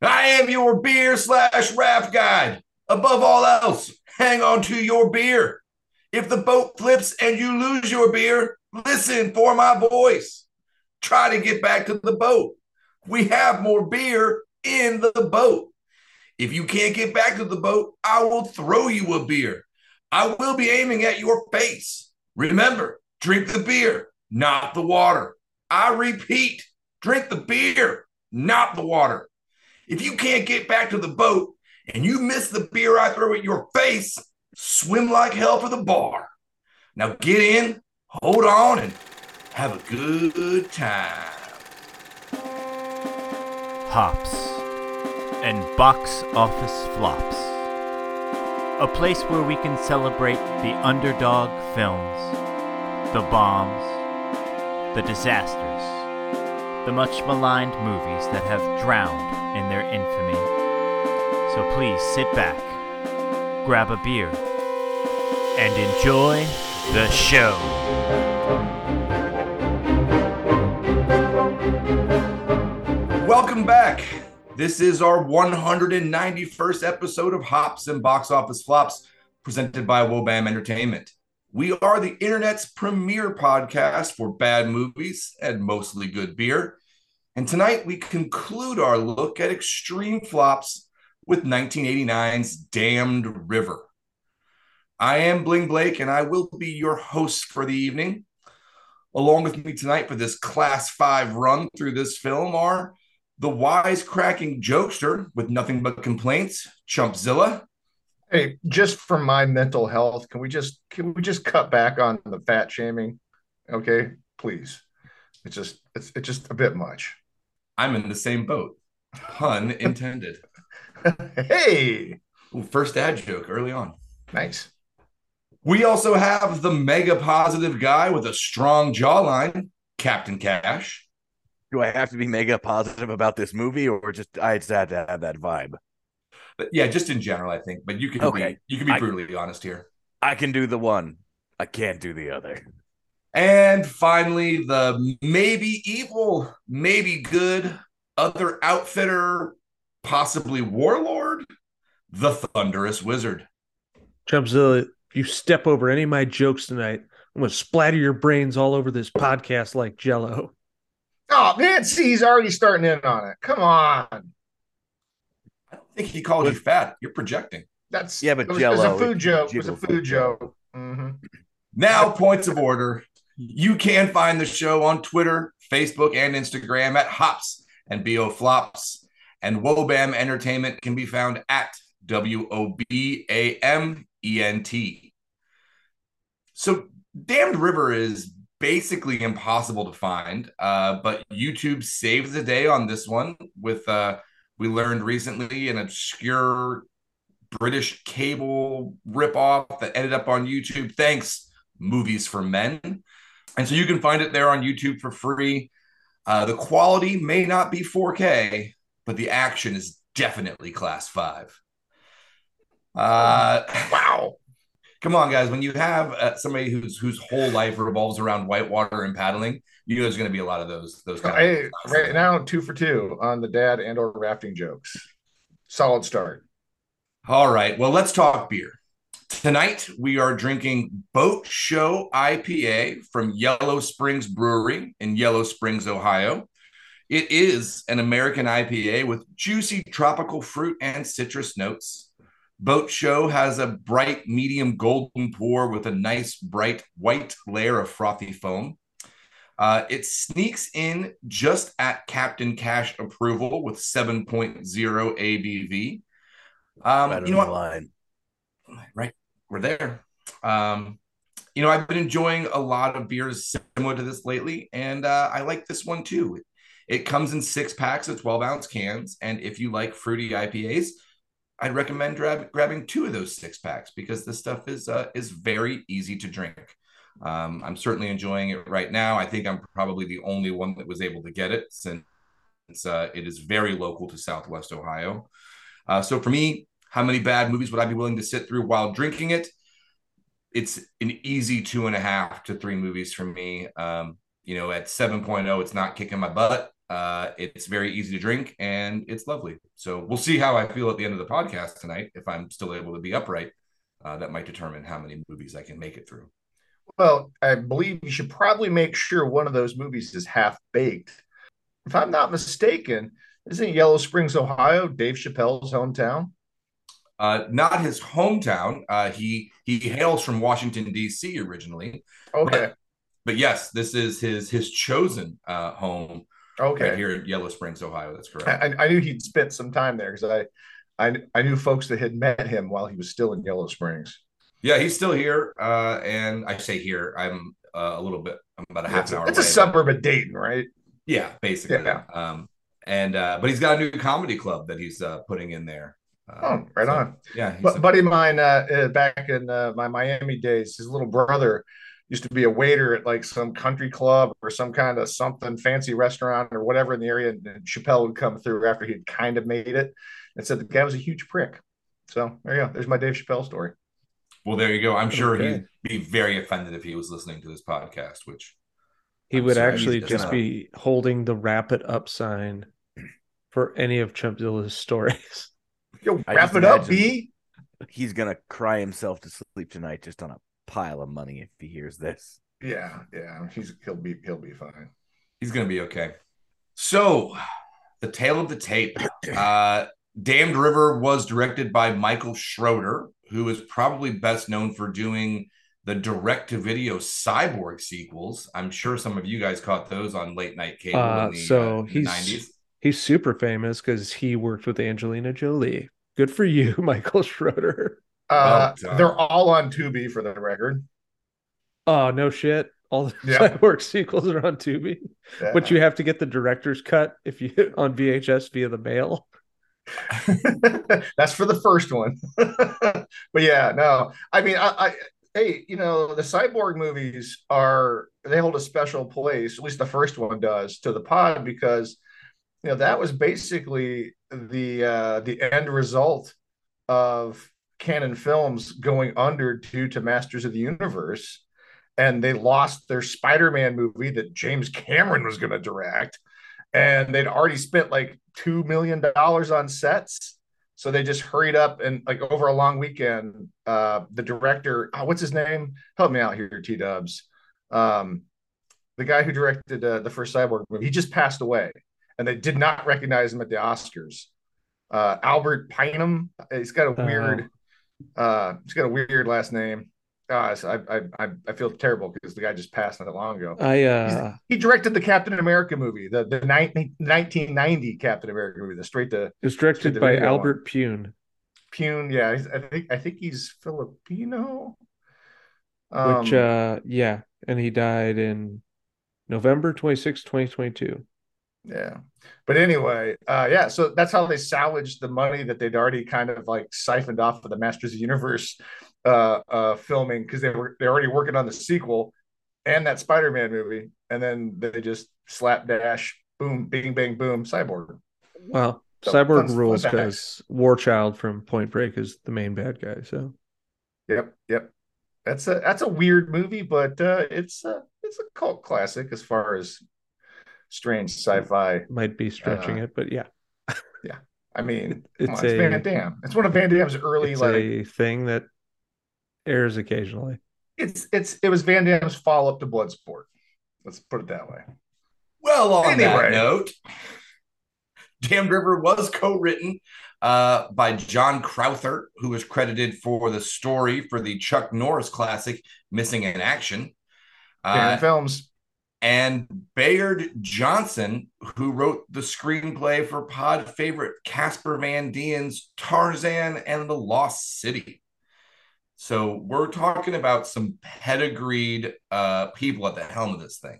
I am your beer slash raft guide. Above all else, hang on to your beer. If the boat flips and you lose your beer, listen for my voice. Try to get back to the boat. We have more beer in the boat. If you can't get back to the boat, I will throw you a beer. I will be aiming at your face. Remember, drink the beer, not the water. I repeat, drink the beer, not the water. If you can't get back to the boat and you miss the beer I throw at your face, swim like hell for the bar. Now get in, hold on, and have a good time. Hops and box office flops. A place where we can celebrate the underdog films, the bombs, the disasters, the much maligned movies that have drowned in their infamy. So please sit back, grab a beer, and enjoy the show. Welcome back. This is our 191st episode of Hops and Box Office Flops, presented by Wobam Entertainment. We are the internet's premier podcast for bad movies and mostly good beer. And tonight we conclude our look at extreme flops with 1989's Damned River. I am Bling Blake, and I will be your host for the evening. Along with me tonight for this Class 5 run through this film are the wisecracking jokester with nothing but complaints, Chumpzilla. Hey, just for my mental health, can we just can we just cut back on the fat shaming? Okay, please. It's just it's it's just a bit much. I'm in the same boat. Pun intended. hey, Ooh, first dad joke early on. nice. We also have the mega positive guy with a strong jawline, Captain Cash. do I have to be mega positive about this movie, or just I just had to have that vibe? But yeah, just in general, I think. But you can Okay. be you can be I- brutally honest here. I can do the one, I can't do the other. And finally, the maybe evil, maybe good other outfitter, possibly warlord, the Thunderous Wizard. Chumpzilla, if you step over any of my jokes tonight, I'm going to splatter your brains all over this podcast like jello. Oh man, see, he's already starting in on it. Come on. I don't think he called you fat. You're projecting. That's Yeah, but it was, it was a food joke. It was a food food joke. Mhm. Now, points of order. You can find the show on Twitter, Facebook, and Instagram at Hops and BO Flops. And Wobam Entertainment can be found at W O B A M E N T. So, Damned River is basically impossible to find, uh, but YouTube saves the day on this one. With uh, we learned recently an obscure British cable ripoff that ended up on YouTube. Thanks, Movies for Men. And so you can find it there on YouTube for free. Uh, the quality may not be 4K, but the action is definitely class five. Uh, Wow. come on, guys. When you have uh, somebody whose whose whole life revolves around whitewater and paddling, you know there's going to be a lot of those. Those kind of right now, two for two on the dad and or rafting jokes. Solid start. All right. Well, let's talk beer. Tonight we are drinking Boat Show IPA from Yellow Springs Brewery in Yellow Springs, Ohio. It is an American IPA with juicy tropical fruit and citrus notes. Boat Show has a bright medium golden pour with a nice bright white layer of frothy foam. Uh, it sneaks in just at Captain Cash approval with 7.0 ABV. Um, Right you know what? line. Right? We're there. Um you know i've been enjoying a lot of beers similar to this lately and uh i like this one too. It comes in six packs of 12 ounce cans and if you like fruity ipas i'd recommend grab, grabbing two of those six packs because this stuff is uh is very easy to drink. Um i'm certainly enjoying it right now. I think i'm probably the only one that was able to get it since uh, it is very local to southwest ohio. Uh, so for me how many bad movies would I be willing to sit through while drinking it? It's an easy two and a half to three movies for me. Um, you know, at 7.0, it's not kicking my butt, Uh, it's very easy to drink and it's lovely. So we'll see how I feel at the end of the podcast tonight. If I'm still able to be upright, uh, that might determine how many movies I can make it through. Well, I believe you should probably make sure one of those movies is half baked. If I'm not mistaken, isn't Yellow Springs, Ohio, Dave Chappelle's hometown? Uh, not his hometown. Uh, he he hails from Washington D.C. originally. Okay. But yes, this is his his chosen uh, home Okay. right here in Yellow Springs, Ohio. That's correct. I, I knew he'd spent some time there because I, I I knew folks that had met him while he was still in Yellow Springs. Yeah, he's still here. Uh, and I say here, I'm uh, a little bit. I'm about a half It's an a, hour. it's a away, but- suburb of Dayton, right? Yeah, basically. Yeah. Um, and uh, but he's got a new comedy club that he's uh, putting in there. Uh, Oh, right so, on. Yeah, But a- buddy of mine, uh, uh, back in uh, my Miami days, his little brother used to be a waiter at like some country club or some kind of something fancy restaurant or whatever in the area. And Chappelle would come through after he'd kind of made it and said the guy was a huge prick. So there you go. There's my Dave Chappelle story. well, there you go. I'm sure Okay. he'd be very offended if he was listening to this podcast. Which He I'm would sorry, actually just gonna- be holding the wrap it up sign for any of Chumpzilla's stories. Yo, wrap it up, B. He's gonna cry himself to sleep tonight just on a pile of money if he hears this. Yeah, yeah. He's he'll be he'll be fine. he's gonna be okay. So, the tale of the tape. Uh, Damned River was directed by Michael Schroeder, who is probably best known for doing the direct-to-video Cyborg sequels. I'm sure some of you guys caught those on late night cable Uh, in the, so uh, in the he's 90s. he's super famous because he worked with Angelina Jolie. Good for you, Michael Schroeder. Uh, Well they're all on Tubi for the record. Oh no shit! All the Yeah. Cyborg sequels are on Tubi, Yeah. but you have to get the director's cut if you on VHS via the mail. That's for the first one. but yeah, no. I mean, I, I hey, you know, the cyborg movies are they hold a special place, at least the first one does, to the pod because you know that was basically the uh the end result of Cannon Films going under due to Masters of the Universe. And they lost their Spider-Man movie that James Cameron was going to direct and they'd already spent like two million dollars on sets. So they just hurried up and like over a long weekend uh the director oh, what's his name? Help me out here t-dubs. Um the guy who directed uh, the first cyborg movie he just passed away and they did not recognize him at the oscars uh albert pineham he's got a Oh. weird uh he's got a weird last name uh, so I, I I feel terrible because the guy just passed not that long ago. I uh He directed the Captain America movie, the the 19, 1990 Captain America movie, the straight to it was directed by Albert Pyun, Pyun. Yeah, he's- I think I think he's Filipino. Um, which uh yeah, and he died in November 26, 2022. Yeah, but anyway, uh, yeah. So that's how they salvaged the money that they'd already kind of like siphoned off of the Masters of the Universe uh, uh, filming because they were they're already working on the sequel and that Spider-Man movie, and then they just slapdash, boom, bing, bang, boom, cyborg. Well, So, Cyborg rules because War Child from Point Break is the main bad guy. So Yep, yep. That's a that's a weird movie, but uh, it's a it's a cult classic as far as strange sci-fi. might be stretching Uh, it, but yeah, yeah. I mean, It's come on, it's Van Damme. It's one of Van Damme's early it's like a thing that airs occasionally. it's it's it was Van Damme's follow up to Bloodsport. Let's put it that way. Well, on that note, Damned River was co-written uh, by John Crowther, who was credited for the story for the Chuck Norris classic "Missing in Action," Cannon uh, Films. And Bayard Johnson, who wrote the screenplay for Pod favorite Casper Van Dien's Tarzan and the Lost City. So we're talking about some pedigreed uh, people at the helm of this thing.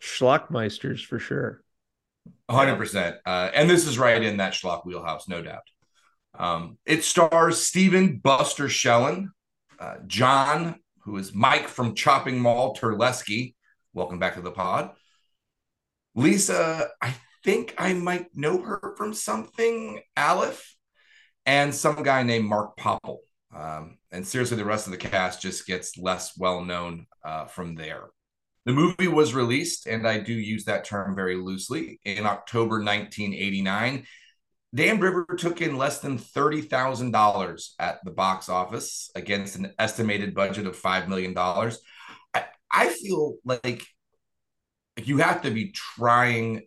Schlockmeisters for sure. hundred percent. Uh, and this is right in that schlock wheelhouse, no doubt. Um, it stars Stephen Buster Shellen, uh, John, who is Mike from Chopping Mall Terlesky. Welcome back to the pod. Lisa, I think I might know her from something. Aliff, and some guy named Mark Poppel. Um, and seriously, the rest of the cast just gets less well known uh, from there. The movie was released, and I do use that term very loosely, in October 1989. Damned River took in less than $30,000 at the box office against an estimated budget of $5 million. I, I feel like you have to be trying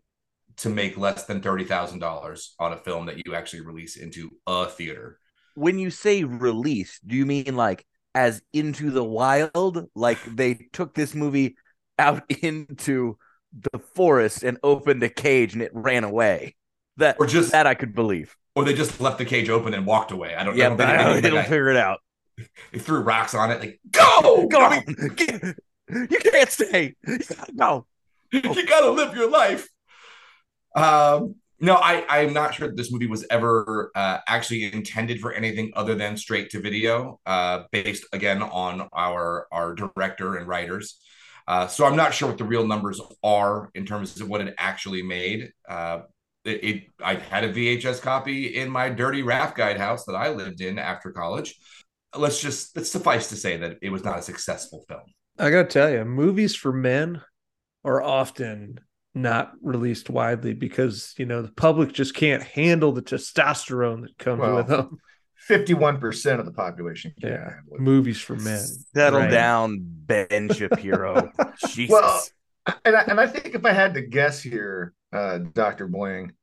to make less than $30,000 on a film that you actually release into a theater. When you say release, do you mean like as into the wild? Like they took this movie out into the forest and opened a cage and it ran away. That Or just- that I could believe. Or they just left the cage open and walked away. I don't, I Yeah, don't but think I they, don't, they'll figure it out. they threw rocks on it. Like, go, Go go, on, Get- you can't stay. Gotta go. you gotta live your life. Um, no, I I'm not sure that this movie was ever uh, actually intended for anything other than straight to video, uh, based again on our our director and writers. Uh, so I'm not sure what the real numbers are in terms of what it actually made. Uh, it, it I had a VHS copy in my dirty raft guide house that I lived in after college. Let's just let's suffice to say that it was not a successful film. I gotta tell you, movies for men are often not released widely because you know the public just can't handle the testosterone that comes Well, with them. 51% of the population can't Yeah, handle it. movies for men. Settle Right. down, Ben Shapiro. Jesus. Well, and I, and I think if I had to guess here, uh, Dr. Bling,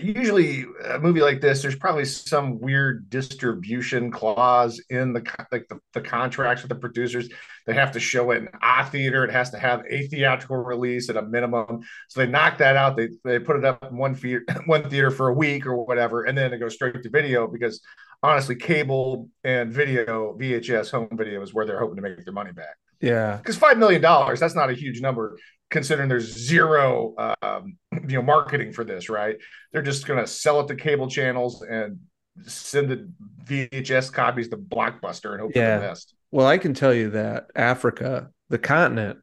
usually a movie like this, there's probably some weird distribution clause in the like the, the contracts with the producers. They have to show it in a theater. It has to have a theatrical release at a minimum. So they knock that out. They they put it up in one theater, one theater for a week or whatever, and then it goes straight to video because honestly, cable and video, VHS home video is where they're hoping to make their money back Yeah, because five million dollars that's not a huge number considering there's zero um, you know marketing for this right they're just going to sell it to cable channels and send the vhs copies to blockbuster and hope Yeah. for the best Well, I can tell you that Africa, the continent,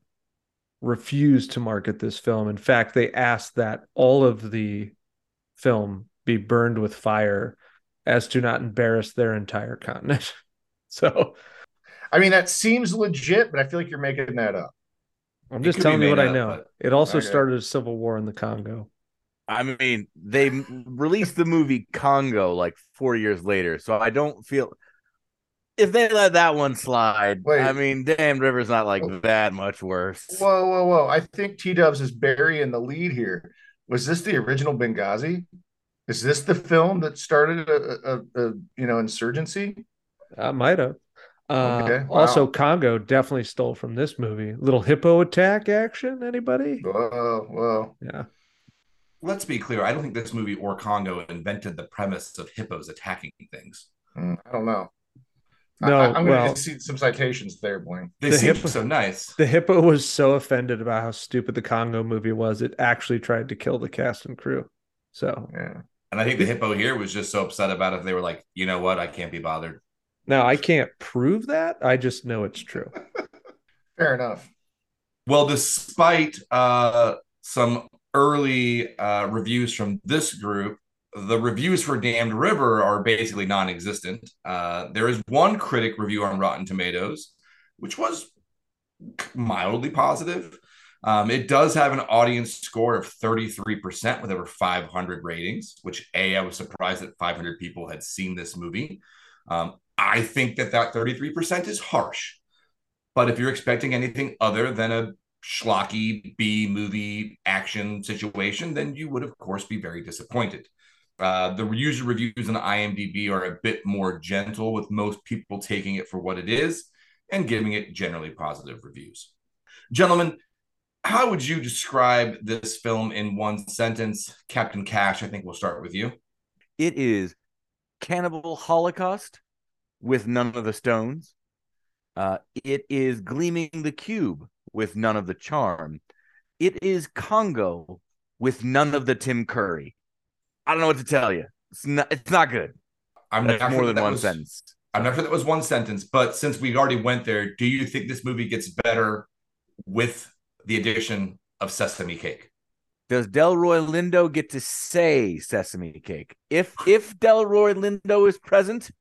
refused to market this film. In fact, they asked that all of the film be burned with fire as to not embarrass their entire continent. So i mean that seems legit but i feel like you're making that up I'm just telling you what made I know. It also Okay. started a civil war in the Congo. I mean, they released the movie Congo like four years later, so I don't feel if they let that one slide. Wait. I mean, damn, River's not like that much worse. whoa whoa whoa i think t-dubs is burying the lead here was this the original benghazi is this the film that started a, a, a you know insurgency I might have. Uh, Okay, wow. Also, Congo definitely stole from this movie. Little hippo attack action. Anybody? whoa whoa Yeah. Let's be clear. I don't think this movie or Congo invented the premise of hippos attacking things. Mm, I don't know. No, I, am going well- to see some citations there, Blaine. They The seem hippo- so nice. The hippo was so offended about how stupid the Congo movie was, it actually tried to kill the cast and crew. So Yeah. And I think the hippo here was just so upset about it. They were like, you know what? I can't be bothered. Now I can't prove that. I just know it's true. Fair enough. Well, despite uh, some early uh, reviews from this group, the reviews for Damned River are basically non existent. Uh, there is one critic review on Rotten Tomatoes, which was mildly positive. Um, it does have an audience score of 33% with over 500 ratings, which A, I was surprised that 500 people had seen this movie. Um, I think that that 33% is harsh. But if you're expecting anything other than a schlocky B movie action situation, then you would, of course, be very disappointed. Uh, the user reviews on IMDb are a bit more gentle, with most people taking it for what it is and giving it generally positive reviews. Gentlemen, how would you describe this film in one sentence? Captain Cash, I think we'll start with you. It is Cannibal Holocaust with none of the stones. Uh, it is Gleaming the Cube with none of the charm. It is Congo with none of the Tim Curry. I don't know what to tell you. It's not. It's not good. I'm That's not more sure than that one was- sentence. I'm not sure that was one sentence, but since we already went there, do you think this movie gets better with the addition of Sesame Cake? Does Delroy Lindo get to say Sesame Cake? If if Delroy Lindo is present,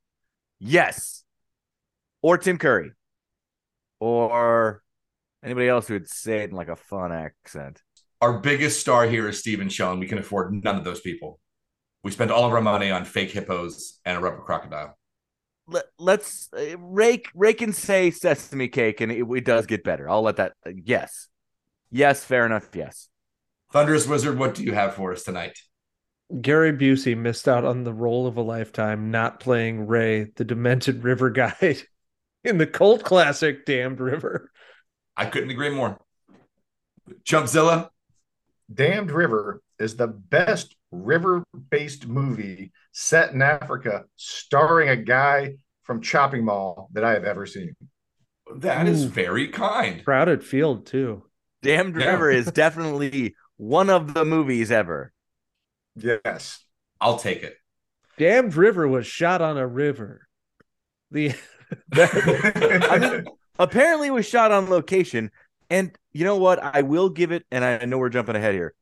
yes. Or Tim Curry. Or Anybody else who would say it in like a fun accent? Our biggest star here is Stephen Schoen. We can afford none of those people. We spend all of our money on fake hippos and a rubber crocodile. Let, let's uh, rake Ray can say sesame cake, and it, it does get better. I'll let that. Uh, yes, yes, fair enough. Yes. Thunderous Wizard, what do you have for us tonight? Gary Busey missed out on the role of a lifetime not playing Ray, the demented river guide in the cult classic Damned River. I couldn't agree more. Chumpzilla, Damned River is the best river based movie set in Africa, starring a guy from Chopping Mall that I have ever seen. that is Ooh. very kind. Crowded field too. Damned Yeah. River is definitely one of the movies ever. Yes. I'll take it. Damned River was shot on a river. The I mean, apparently it was shot on location. And you know what? I will give it, and I know we're jumping ahead here.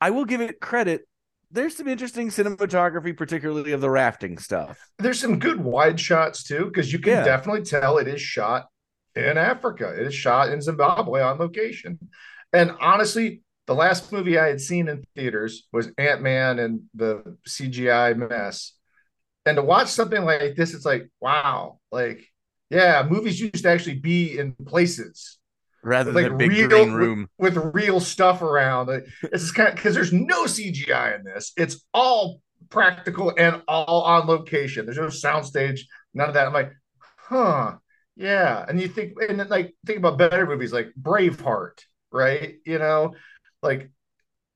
I will give it credit. There's some interesting cinematography, particularly of the rafting stuff. There's some good wide shots too, because you can Yeah. definitely tell it is shot in Africa. It is shot in Zimbabwe on location. And honestly, the last movie I had seen in theaters was Ant Man and the CGI mess. And to watch something like this, it's like, wow, like, yeah, movies used to actually be in places Rather like than a big real green room. with, with real stuff around. It's just kind of because there's no CGI in this. It's all practical and all on location. There's no soundstage, none of that. I'm like, huh, yeah. And you think and then, like think about better movies like Braveheart, right? You know, like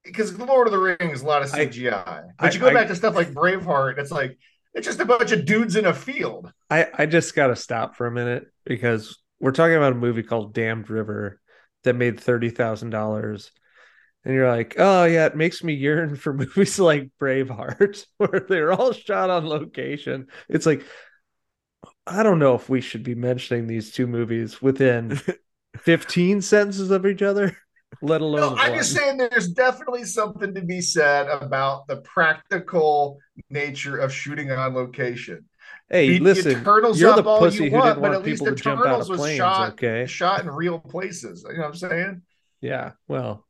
because the Lord of the Rings, a lot of I- CGI. but I- you go I- back to stuff like Braveheart, it's like it's just a bunch of dudes in a field. I, I just got to stop for a minute because we're talking about a movie called Damned River that made $30,000. And you're like, oh, yeah, it makes me yearn for movies like Braveheart, where they're all shot on location. It's like, I don't know if we should be mentioning these two movies within 15 sentences of each other, let alone. No, I'm just saying there's definitely something to be said about the practical nature of shooting on location. Hey, Beat listen, Eternals you're up the all pussy you who want, didn't but want at least people to jump out of was planes, shot okay? shot in real places. You know what I'm saying? Yeah, well,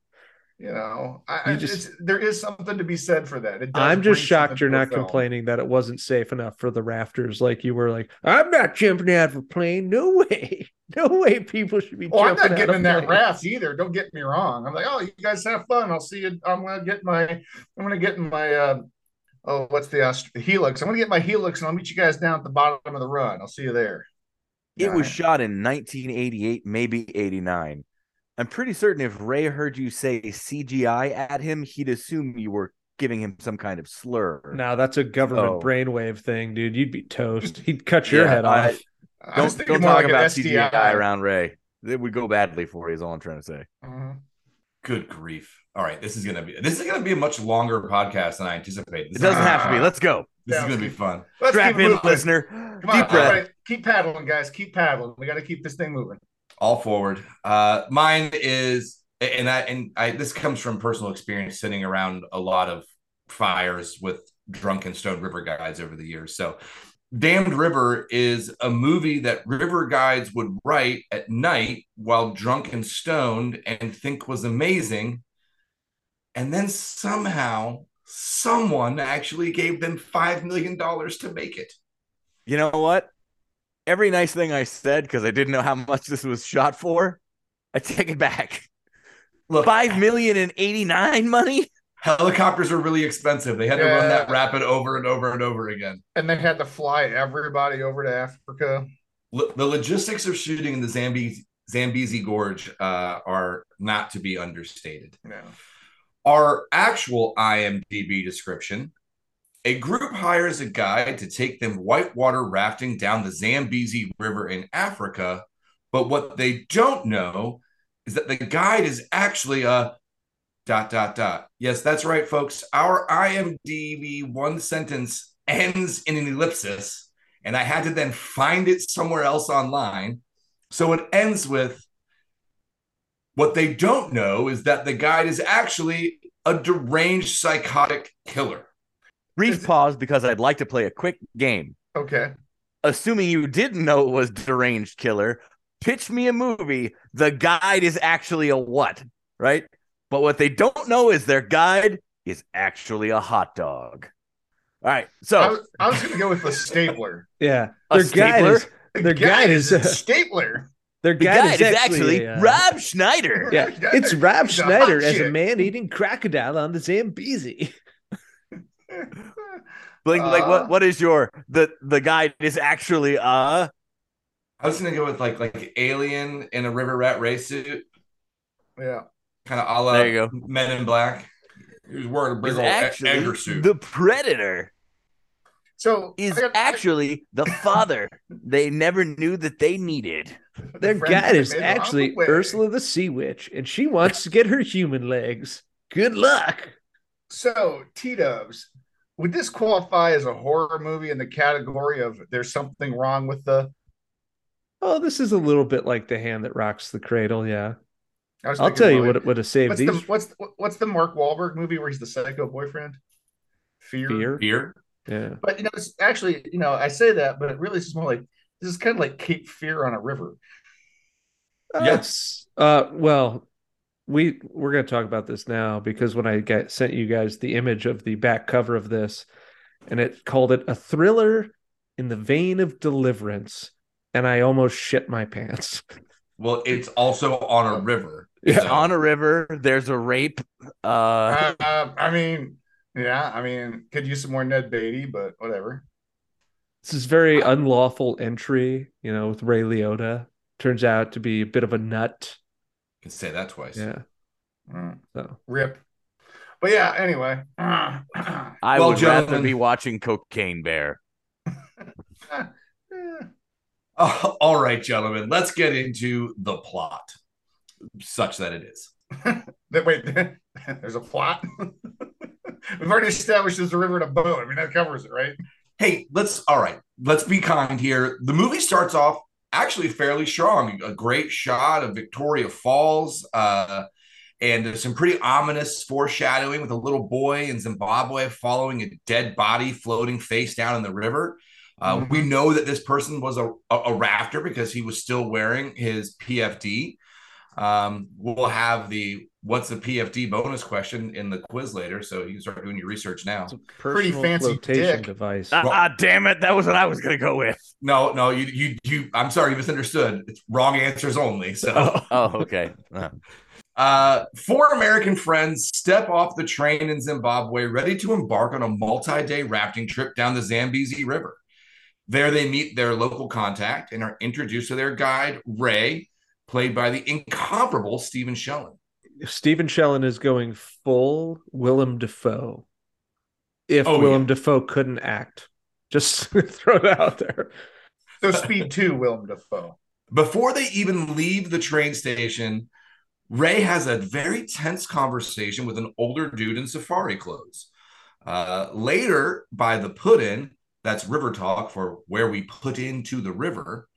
You know, I, You I- just- it's, there is something to be said for that. I'm just shocked you're not film. complaining that it wasn't safe enough for the rafters like you were like, I'm not jumping out of a plane. No way. No way people should be Oh, I'm jumping not getting in that planes. raft either. Don't get me wrong. I'm like, oh, you guys have fun. I'll see you. I'm gonna get my. I'm gonna get in my. Uh, oh, what's the Aust- helix? I'm gonna get my helix, and I'll meet you guys down at the bottom of the run. I'll see you there. It was Yeah. shot in 1988, maybe 89. I'm pretty certain if Ray heard you say CGI at him, he'd assume you were giving him some kind of slur. Now that's a government Oh. brainwave thing, dude. You'd be toast. He'd cut your Yeah, head I- off. I was Don't thinking don't talk like about SDI. CGI around Ray. It would go badly for you. Is all I'm trying to say. Mhm. Good grief. All right, this is gonna be this is gonna be a much longer podcast than I anticipated. It doesn't have to be. Let's go. This is gonna be fun. Let's Strap keep in, moving. listener. Come on, Deep breath. everybody, keep paddling, guys. Keep paddling. We got to keep this thing moving. All forward. Uh, mine is, and I and I. This comes from personal experience, sitting around a lot of fires with drunken Stone River guides over the years. So, Damned River is a movie that river guides would write at night while drunk and stoned and think was amazing. And then somehow someone actually gave them $5 million to make it. You know what? Every nice thing I said because I didn't know how much this was shot for, I take it back. Look, Five million and eighty nine money. helicopters were really expensive. They had to run that rapid over and over and over again. And they had to fly everybody over to Africa. Lo- the logistics of shooting in the Zambezi, Zambezi Gorge uh, are not to be understated. Yeah. Our actual IMDb description a group hires a guide to take them whitewater rafting down the Zambezi River in Africa. But what they don't know is that the guide is actually a dot, dot, dot. Yes, that's right, folks. Our IMDb one sentence ends in an ellipsis, and I had to then find it somewhere else online. So it ends with what they don't know is that the guide is actually a deranged psychotic killer. Brief pause because I'd like to play a quick game. Okay. Assuming you didn't know it was deranged killer, pitch me a movie. The guide is actually a what, right? But what they don't know is their guide is actually a hot dog. All right, so I was, I was going to go with the stapler. Yeah, A their guide is their guide is a stapler. their the guide, guide is actually uh, Rob Schneider. Yeah, it's Rob He's a hot Schneider as a man eating crocodile on the Zambezi. Bling, like Uh, what? What is your the the guide is actually uh I was gonna go with like like alien in a river rat race suit, Yeah. kind of a la There you go. Men in Black. He was wearing a big is old actually Edgar suit. the predator So is I got- I- actually the father they never knew that they needed. Their friend guide is made the actually. Ursula the Sea Witch, and she wants to get her human legs. Good luck. So T Dubs, would this qualify as a horror movie in the category of there's something wrong with the? Oh, this is a little bit like the hand that rocks the cradle. Yeah, I was I'll tell you what it would have saved What's these. the what's the, what's the Mark Wahlberg movie where he's the psycho boyfriend? Fear. Fear. Beer. Yeah. But you know, it's actually you know I say that, but it really is more like this is kind of like Cape Fear on a river. Yes. Uh, well, we we're gonna talk about this now because when I got, sent you guys the image of the back cover of this, and it called it a thriller in the vein of Deliverance, and I almost shit my pants. Well, it's also on a river. Yeah. so- On a river, there's a rape. Uh, Uh, I mean, yeah, I mean, could use some more Ned Beatty, but whatever. This is very unlawful entry, you know, with Ray Liotta. Turns out to be a bit of a nut. Can say that twice. Yeah. Mm, So rip. But yeah, anyway. I Well, would rather be watching Cocaine Bear. Eh, Oh, all right, gentlemen, let's get into the plot, such that it is. that wait, there's a plot. We've already established there's a river and a boat. I mean, that covers it, right? Hey, let's all right. Let's be kind here. The movie starts off actually fairly strong. A great shot of Victoria Falls, uh, and there's some pretty ominous foreshadowing with a little boy in Zimbabwe following a dead body floating face down in the river. Uh, Mhm. We know that this person was a, a, a rafter because he was still wearing his PFD. Um, we'll have the what's the PFD bonus question in the quiz later, so you can start doing your research now. it's a Pretty fancy flotation dick. device. Ah, Well- ah, damn it! That was what I was gonna go with. No, no, you, you, you. I'm sorry, you misunderstood. It's wrong answers only. So, Oh, okay. Uh, uh, four American friends step off the train in Zimbabwe, ready to embark on a multi-day rafting trip down the Zambezi River. There, they meet their local contact and are introduced to their guide Ray, played by the incomparable Stephen Shellen. Stephen Shellen is going full Willem Dafoe. If Oh, Willem yeah. Dafoe couldn't act, just throw it out there. So Speed Two, Willem Dafoe. Before they even leave the train station, Ray has a very tense conversation with an older dude in safari clothes. Uh, later, by the put in, that's river talk for where we put into the river.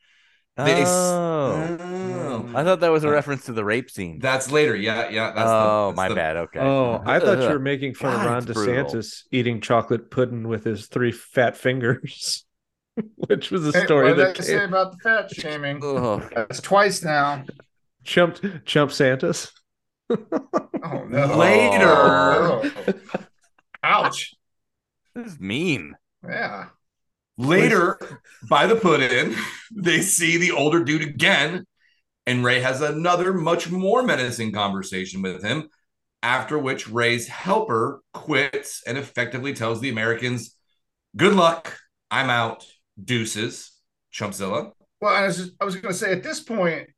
They s- oh, Oh. I thought that was a Uh, reference to the rape scene. That's later. Yeah, yeah. That's oh, the, that's my the- bad. Okay. Oh, I thought you were making fun God, of Ron it's brutal. DeSantis eating chocolate pudding with his three fat fingers, which was a Hey, story what did that I say came, about the fat shaming? Ugh. That's twice now. chumped Chump Santas. Oh no. Later. Oh. Ouch. This is mean. Yeah. Later, by the put in, they see the older dude again, and Ray has another much more menacing conversation with him. After which, Ray's helper quits and effectively tells the Americans, Good luck. I'm out. Deuces. Chumpzilla. Well, I was I was going to say at this point,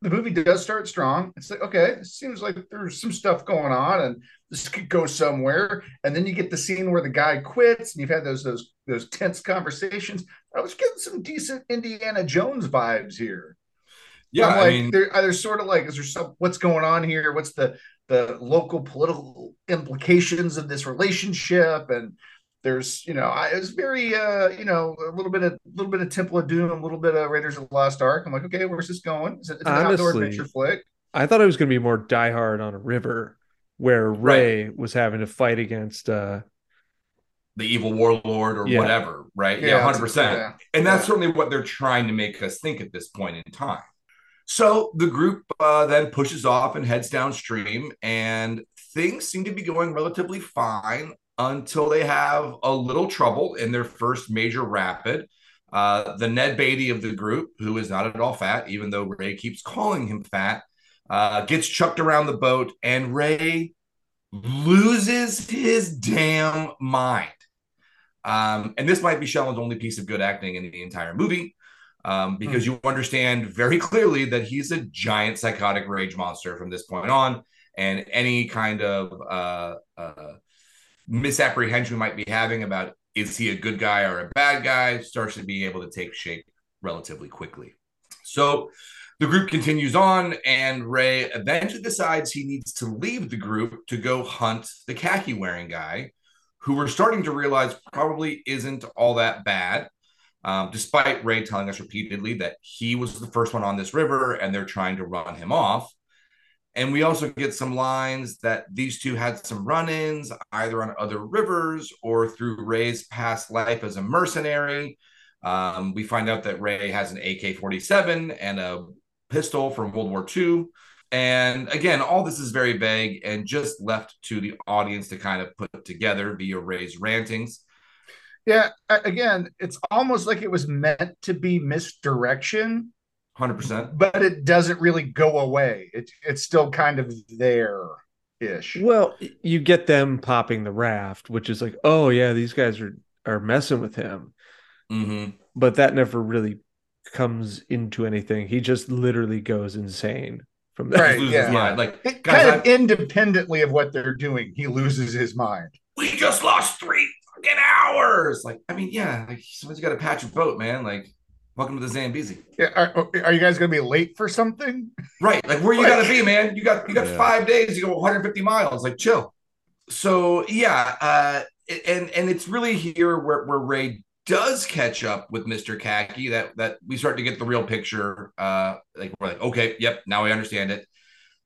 the movie does start strong. It's like okay, it seems like there's some stuff going on, and this could go somewhere. And then you get the scene where the guy quits, and you've had those those those tense conversations. I was getting some decent Indiana Jones vibes here. Yeah, I'm I like, mean, there, sort of like, is there some what's going on here? What's the the local political implications of this relationship? And there's, you know, I, it was very, uh, you know, a little bit of, a little bit of Temple of Doom, a little bit of Raiders of the Lost Ark. I'm like, okay, where's this going? Is it, it's an outdoor adventure flick? I thought it was going to be more Die Hard on a river, where Ray was having to fight against. uh the evil warlord or Yeah. whatever, right? Yeah, 100%. yeah. And that's Yeah. certainly what they're trying to make us think at this point in time. So the group uh, then pushes off and heads downstream, and things seem to be going relatively fine until they have a little trouble in their first major rapid. Uh, the Ned Beatty of the group, who is not at all fat, even though Ray keeps calling him fat, uh, gets chucked around the boat, and Ray loses his damn mind. Um, and this might be Sheldon's only piece of good acting in the entire movie um, because mm. you understand very clearly that he's a giant psychotic rage monster from this point on. And any kind of uh, uh, misapprehension we might be having about is he a good guy or a bad guy starts to be able to take shape relatively quickly. So the group continues on, and Ray eventually decides he needs to leave the group to go hunt the khaki wearing guy, who we're starting to realize probably isn't all that bad. Um, despite Ray telling us repeatedly that he was the first one on this river and they're trying to run him off. And we also get some lines that these two had some run ins either on other rivers or through Ray's past life as a mercenary. Um, we find out that Ray has an AK 47 and a pistol from World War II. And again, all this is very vague and just left to the audience to kind of put together via Ray's rantings. Yeah, again, it's almost like it was meant to be misdirection. 100%. But it doesn't really go away. It, it's still kind of there ish. Well, you get them popping the raft, which is like, oh, yeah, these guys are, are messing with him. Mm-hmm. But that never really comes into anything. He just literally goes insane from that. Right, yeah. Mind. Like guys, kind of I'm... independently of what they're doing, he loses his mind. We just lost three fucking hours. Like, I mean, yeah, like someone's got to patch a boat, man. Like, welcome to the Zambezi. Yeah, are, are you guys gonna be late for something? Right, like where you like... gotta be, man. You got you got yeah. five days. You go 150 miles. Like, chill. So yeah, uh, and and it's really here where where Ray does catch up with Mr. Khaki, that that we start to get the real picture. Uh, like we're like, okay, yep, now I understand it.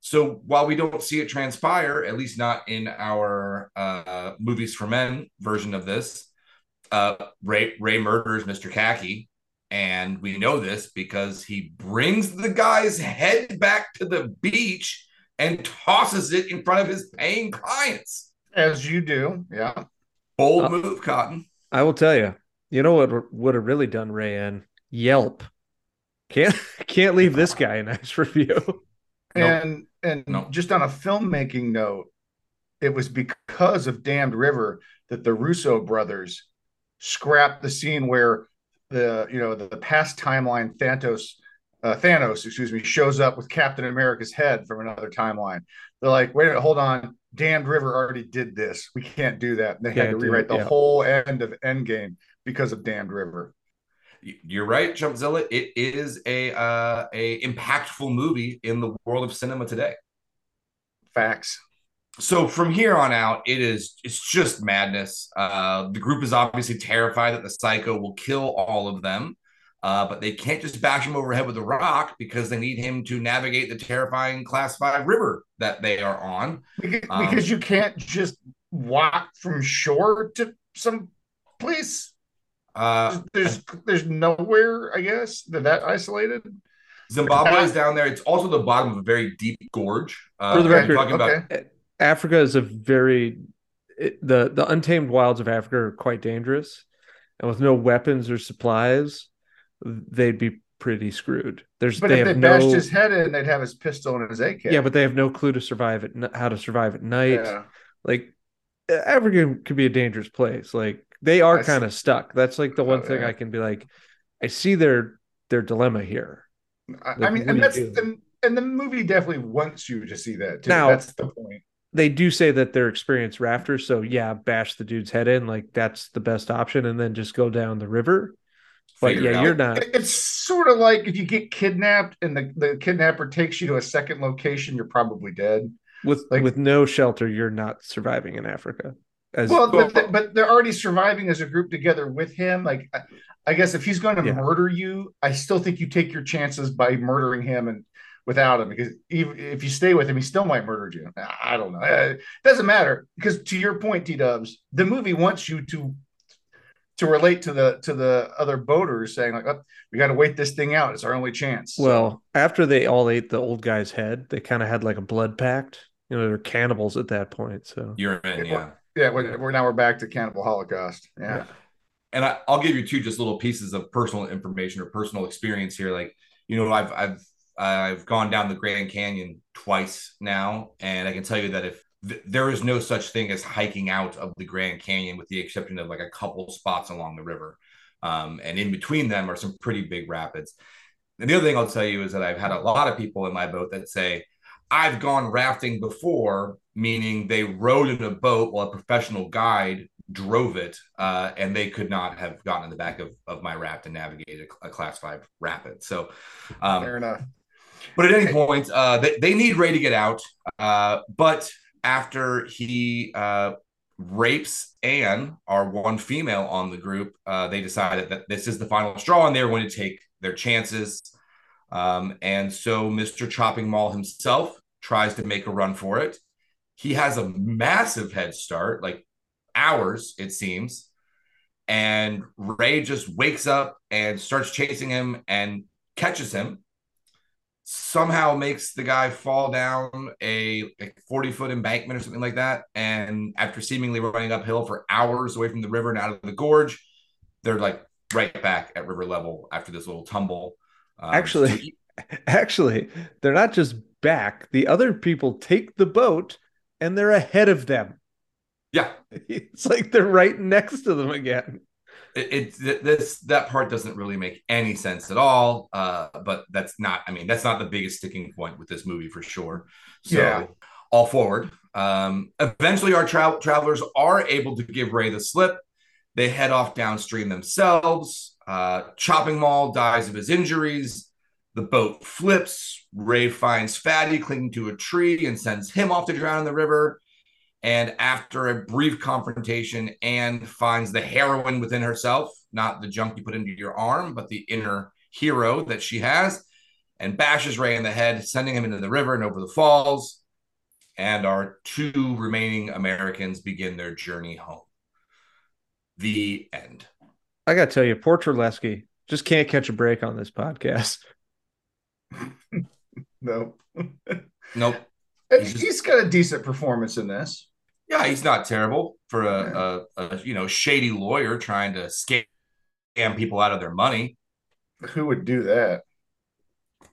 So while we don't see it transpire, at least not in our uh, movies for men version of this, uh, Ray Ray murders Mr. Khaki, and we know this because he brings the guy's head back to the beach and tosses it in front of his paying clients. As you do, yeah. Bold uh, move, Cotton. I will tell you, you know what would have really done Ray in Yelp. Can't can't leave this guy a nice review. And and nope. just on a filmmaking note, it was because of Damned River that the Russo brothers scrapped the scene where the you know the, the past timeline Thanos uh, Thanos, excuse me, shows up with Captain America's head from another timeline. They're like, wait a minute, hold on. Damned River already did this. We can't do that. And they had to rewrite the yeah. whole end of Endgame because of Damned River. You're right, Chumpzilla. It is a uh, a impactful movie in the world of cinema today. Facts. So from here on out, it is it's just madness. Uh, the group is obviously terrified that the psycho will kill all of them, uh, but they can't just bash him overhead with a rock because they need him to navigate the terrifying Class Five river that they are on. Because, um, because you can't just walk from shore to some place. Uh, there's there's nowhere, I guess, that that isolated. Zimbabwe is down there. It's also the bottom of a very deep gorge. Uh, For the record, talking okay. about Africa is a very it, the the untamed wilds of Africa are quite dangerous, and with no weapons or supplies, they'd be pretty screwed. There's but they if they no, bashed his head in, they'd have his pistol and his AK. Yeah, but they have no clue to survive at how to survive at night. Yeah. Like uh, Africa could be a dangerous place. Like they are kind of stuck. That's like the oh, one oh, thing yeah. I can be like, I see their their dilemma here. Like, I mean, and that's and, and the movie definitely wants you to see that too. Now, that's the point. They do say that they're experienced rafters, so yeah, bash the dude's head in, like that's the best option, and then just go down the river. But Figure yeah, you're not. It's sort of like if you get kidnapped and the, the kidnapper takes you to a second location, you're probably dead. With like, with no shelter, you're not surviving in Africa. As well, but, but they're already surviving as a group together with him. Like, I, I guess if he's going to yeah. murder you, I still think you take your chances by murdering him and without him because even if you stay with him, he still might murder you. I don't know. Uh, it doesn't matter because to your point, T Dubs, the movie wants you to to relate to the to the other boaters saying like, oh, we got to wait this thing out. It's our only chance. Well, after they all ate the old guy's head, they kind of had like a blood pact. You know, they're cannibals at that point. So You're in, yeah. yeah, we're, we're now we're back to cannibal holocaust. Yeah. and I, I'll give you two just little pieces of personal information or personal experience here. Like, you know, I've I've I've gone down the Grand Canyon twice now, and I can tell you that if th- there is no such thing as hiking out of the Grand Canyon, with the exception of like a couple spots along the river, um, and in between them are some pretty big rapids. And the other thing I'll tell you is that I've had a lot of people in my boat that say, I've gone rafting before, meaning they rowed in a boat while a professional guide drove it, uh, and they could not have gotten in the back of, of my raft and navigated a, a class five rapid. So, um, Fair enough. But at any point, uh, they, they need Ray to get out. Uh, but after he uh, rapes Anne, our one female on the group, uh, they decided that this is the final straw and they're going to take their chances. Um, and so Mr. Chopping Mall himself tries to make a run for it. He has a massive head start, like hours, it seems. And Ray just wakes up and starts chasing him and catches him somehow makes the guy fall down a, a 40 foot embankment or something like that. And after seemingly running uphill for hours away from the river and out of the gorge, they're like right back at river level after this little tumble. Um, Actually- actually, they're not just back. The other people take the boat and they're ahead of them. yeah, It's like they're right next to them again. It, it this that part doesn't really make any sense at all. Uh, but that's not. I mean, that's not the biggest sticking point with this movie for sure. So Yeah. all forward. Um, eventually, our tra- travelers are able to give Ray the slip. They head off downstream themselves. Uh, Chopping Mall dies of his injuries. The boat flips. Ray finds Fatty clinging to a tree and sends him off to drown in the river. And after a brief confrontation, Anne finds the heroine within herself, not the junk you put into your arm, but the inner hero that she has, and bashes Ray in the head, sending him into the river and over the falls. And our two remaining Americans begin their journey home. The end. I got to tell you, poor Terlesky just can't catch a break on this podcast. No. Nope. And He's he's, just- got a decent performance in this. Yeah, he's not terrible for a, a, a you know shady lawyer trying to scam people out of their money. Who would do that?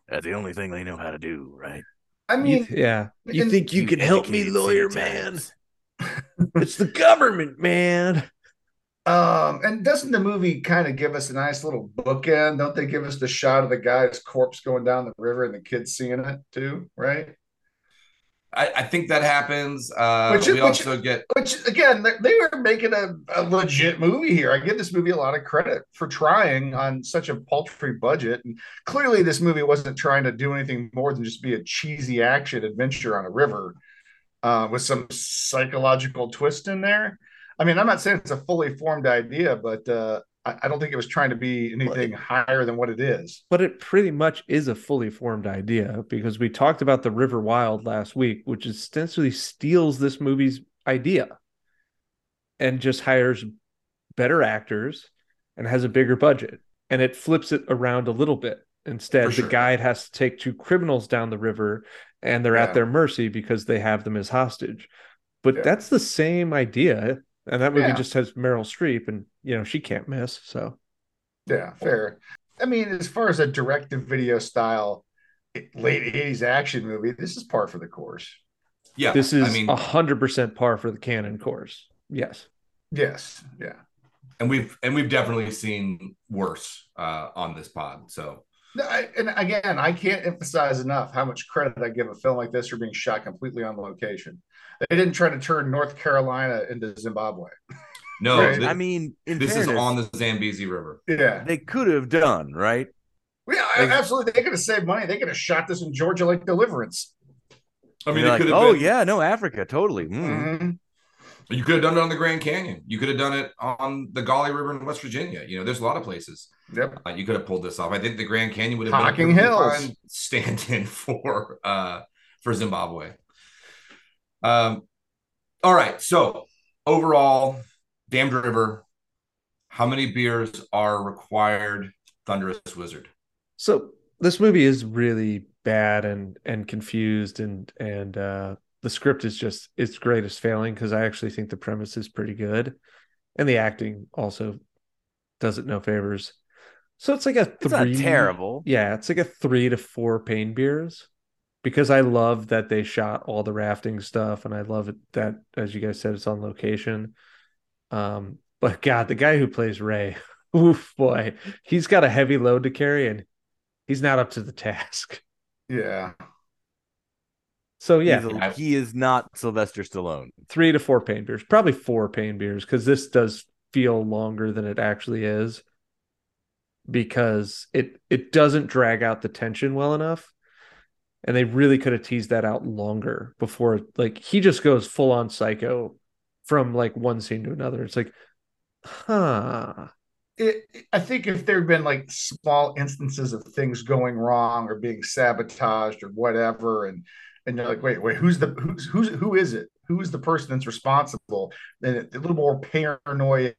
That's the only thing they know how to do, right? I You mean, th- yeah. You and- think you can help me, lawyer man? It's the government, man. Um, and doesn't the movie kind of give us a nice little bookend? Don't they give us the shot of the guy's corpse going down the river and the kids seeing it too, right? I, I think that happens. Uh, Which- we which- also get Which again, they- were making a, a legit movie here. I give this movie a lot of credit for trying on such a paltry budget. And clearly, this movie wasn't trying to do anything more than just be a cheesy action adventure on a river uh, with some psychological twist in there. I mean, I'm not saying it's a fully formed idea, but uh, I, don't think it was trying to be anything higher than what it is. But it pretty much is a fully formed idea because we talked about the River Wild last week, which essentially steals this movie's idea and just hires better actors and has a bigger budget. And it flips it around a little bit. Instead, sure. the guide has to take two criminals down the river and they're Yeah. at their mercy because they have them as hostage. But Yeah. that's the same idea. And that movie Yeah. just has Meryl Streep, and you know, she can't miss. So Yeah, fair. I mean, as far as a direct to video style late 80s action movie, this is par for the course. yeah. this is I mean, a hundred percent par for the canon course. Yes. Yes. Yeah. and we've and we've definitely seen worse uh, on this pod. So No, I, and again, I can't emphasize enough how much credit I give a film like this for being shot completely on location. They didn't try to turn North Carolina into Zimbabwe. no, Right. thi- I mean, in this is on the Zambezi River. Yeah. they could have done right. Yeah, absolutely. They could have saved money. They could have shot this in Georgia like Deliverance. I mean, it like, could have oh been, yeah, no, Africa, totally. Mm. Mhm. You could have done it on the Grand Canyon. You could have done it on the Gauley River in West Virginia. You know, there's a lot of places Yep. uh, you could have pulled this off. I think the Grand Canyon would have Hocking been a Hills. stand-in for uh, for Zimbabwe. Um, all right. So overall, Damned River, How many beers are required, Thunderous Wizard? So this movie is really bad and and confused and and uh the script is just its greatest failing because I actually think the premise is pretty good, and the acting also does it no favors. So it's like a It's three. not terrible. Yeah, it's like a three to four pain beers because I love that they shot all the rafting stuff and I love it that as you guys said it's on location. Um, but God, the guy who plays Ray, oof boy, he's got a heavy load to carry and he's not up to the task. Yeah. So yeah, a- he is not Sylvester Stallone. three to four pain beers, probably four pain beers, because this does feel longer than it actually is. Because it it doesn't drag out the tension well enough. And they really could have teased that out longer before like he just goes full on psycho from like one scene to another. It's like, huh. It, I think if there had been like small instances of things going wrong or being sabotaged or whatever, and and you're like, wait, wait, who's the who's who's who is it? Who is the person that's responsible? And a little more paranoia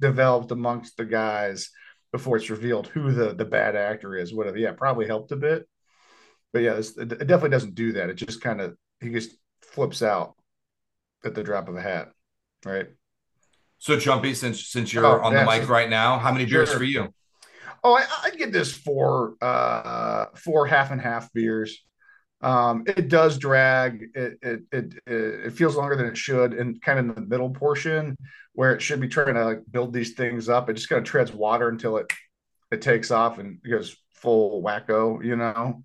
developed amongst the guys before it's revealed who the the bad actor is. Whatever, yeah, probably helped a bit. But yeah, it definitely doesn't do that. It just kind of he just flips out at the drop of a hat, right? So, Jumpy, since since you're Oh, on the mic right now, how many beers Sure. for you? Oh, I, I'd give this four, uh, four half and half beers. Um, it does drag. It, it it it feels longer than it should, and kind of in the middle portion where it should be trying to like build these things up. It just kind of treads water until it it takes off and goes full wacko, you know.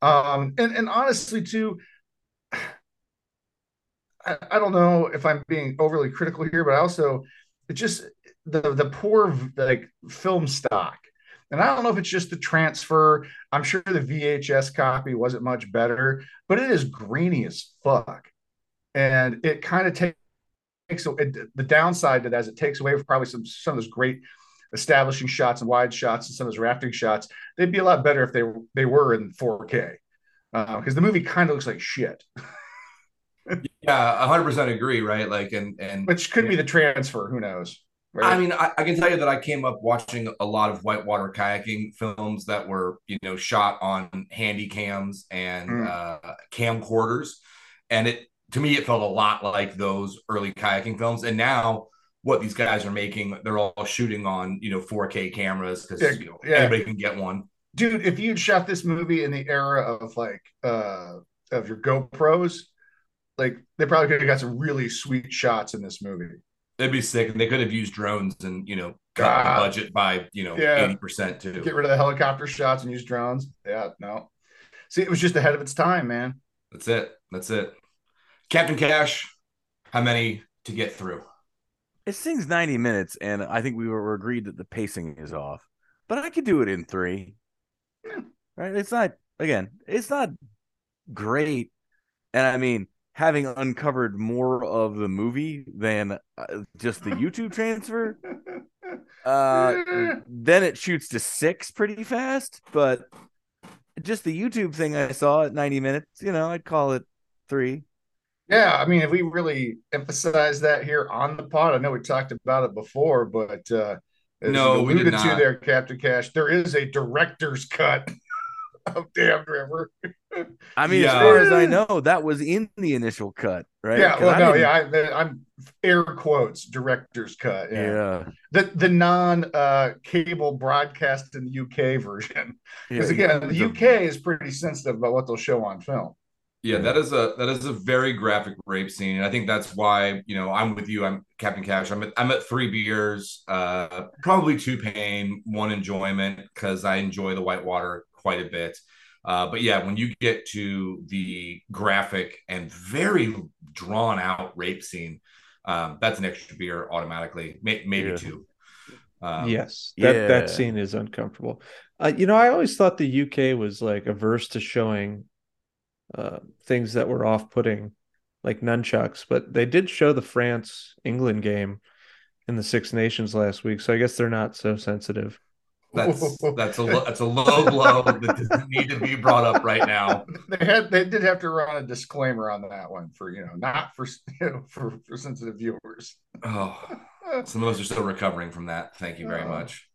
Um, and and honestly, too, I, I don't know if I'm being overly critical here, but I also it just the the poor like film stock. And I don't know if it's just the transfer. I'm sure the VHS copy wasn't much better, but it is grainy as fuck. And it kind of takes it, the downside to that is it takes away from probably some some of those great establishing shots and wide shots and some of those rafting shots. They'd be a lot better if they they were in 4K because the movie kind of looks like shit, Yeah, hundred percent agree. Right, like, and and which could be the transfer. Who knows? Right? I mean, I, I can tell you that I came up watching a lot of whitewater kayaking films that were, you know, shot on handy cams and Mm. uh, camcorders, and it to me it felt a lot like those early kayaking films. And now, what these guys are making, they're all shooting on, you know, 4K cameras because Yeah, you know yeah. anybody can get one. dude, if you'd shot this movie in the era of like uh of your GoPros, like they probably could have got some really sweet shots in this movie. It'd be sick, and they could have used drones and you know cut God. the budget by you know Yeah. eighty percent to Get rid of the helicopter shots and use drones. Yeah, no. See, it was just ahead of its time, man. That's it. That's it. Captain Cash, how many to get through? This thing's 90 minutes, and I think we were agreed that the pacing is off. But I could do it in three. Yeah. Right? It's not again, it's not great. And I mean, having uncovered more of the movie than uh, just the YouTube transfer, uh then it shoots to six pretty fast. But just the YouTube thing I saw at 90 minutes, you know, I'd call it three. Yeah, I mean, if we really emphasize that here on the pod, I know we talked about it before, but uh No, we did alluded to not. there, Captain Cash, there is a director's cut of Damned River. I mean, as far as I know, that was in the initial cut, right? Yeah, 'Cause well, I no, didn't- yeah, I, I'm air quotes director's cut. Yeah, yeah. the the non uh, cable broadcast in the UK version, because yeah. again, the UK is pretty sensitive about what they'll show on film. Yeah, that is a that is a very graphic rape scene, and I think that's why you know I'm with you. I'm Captain Cash. I'm at I'm at three beers, uh, probably two pain, one enjoyment because I enjoy the whitewater quite a bit. Uh, but yeah, when you get to the graphic and very drawn out rape scene, um, that's an extra beer automatically, May, maybe Yeah. two. Um, yes, that yeah. that scene is uncomfortable. Uh, you know, I always thought the UK was like averse to showing uh, things that were off-putting, like nunchucks, but they did show the France England game in the Six Nations last week, so I guess they're not so sensitive. That's that's a lo- that's a low blow that doesn't need to be brought up right now. They had they did have to run a disclaimer on that one for you know not for you know for, for sensitive viewers. Oh, Some of us are still recovering from that. Thank you very Oh. much.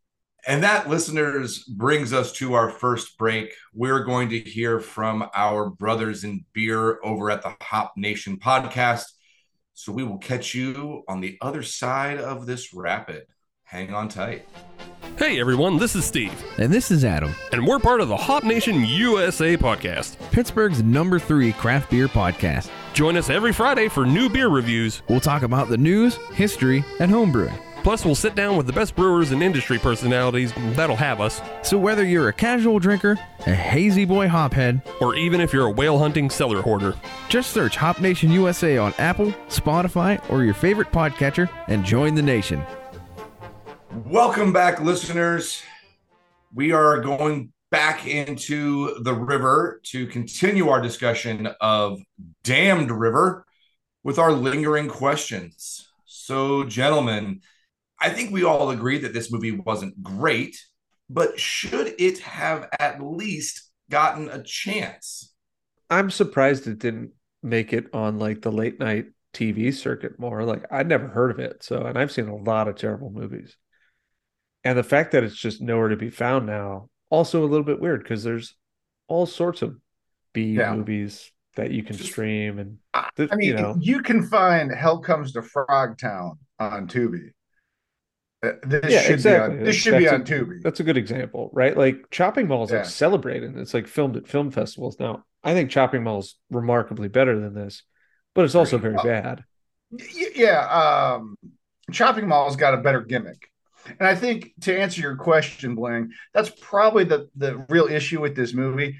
And that, listeners, brings us to our first break. We're going to hear from our brothers in beer over at the Hop Nation podcast. So we will catch you on the other side of this rapid. Hang on tight. Hey everyone, this is Steve, And this is Adam, and we're part of the Hop Nation USA podcast. Pittsburgh's number three craft beer podcast. Join us every Friday for new beer reviews. We'll talk about the news, history, and homebrewing. Plus, we'll sit down with the best brewers and industry personalities that'll have us. So whether you're a casual drinker, a hazy boy hophead, Or even if you're a whale hunting cellar hoarder. just search Hop Nation USA on Apple, Spotify, or your favorite podcatcher and join the nation. Welcome back, listeners. We are going back into the river to continue our discussion of Damned River with our lingering questions. So, gentlemen, I think we all agree that this movie wasn't great, but should it have at least gotten a chance? I'm surprised it didn't make it on like the late night TV circuit more. Like I'd never heard of it. So, and I've seen a lot of terrible movies. And the fact that it's just nowhere to be found now, also a little bit weird because there's all sorts of B Yeah. movies that you can stream and I mean, you know, you can find Hell Comes to Frog Town on Tubi. Uh, This Yeah, should exactly. be on, this should be That's on a- Tubi. that's a good example, right? Like Chopping Mall is Yeah. like celebrated. It's like filmed at film festivals. Now, I think Chopping Mall is remarkably better than this, but it's also very bad. Yeah, um, Chopping Mall's got a better gimmick. And I think to answer your question, Bling, that's probably the, the real issue with this movie.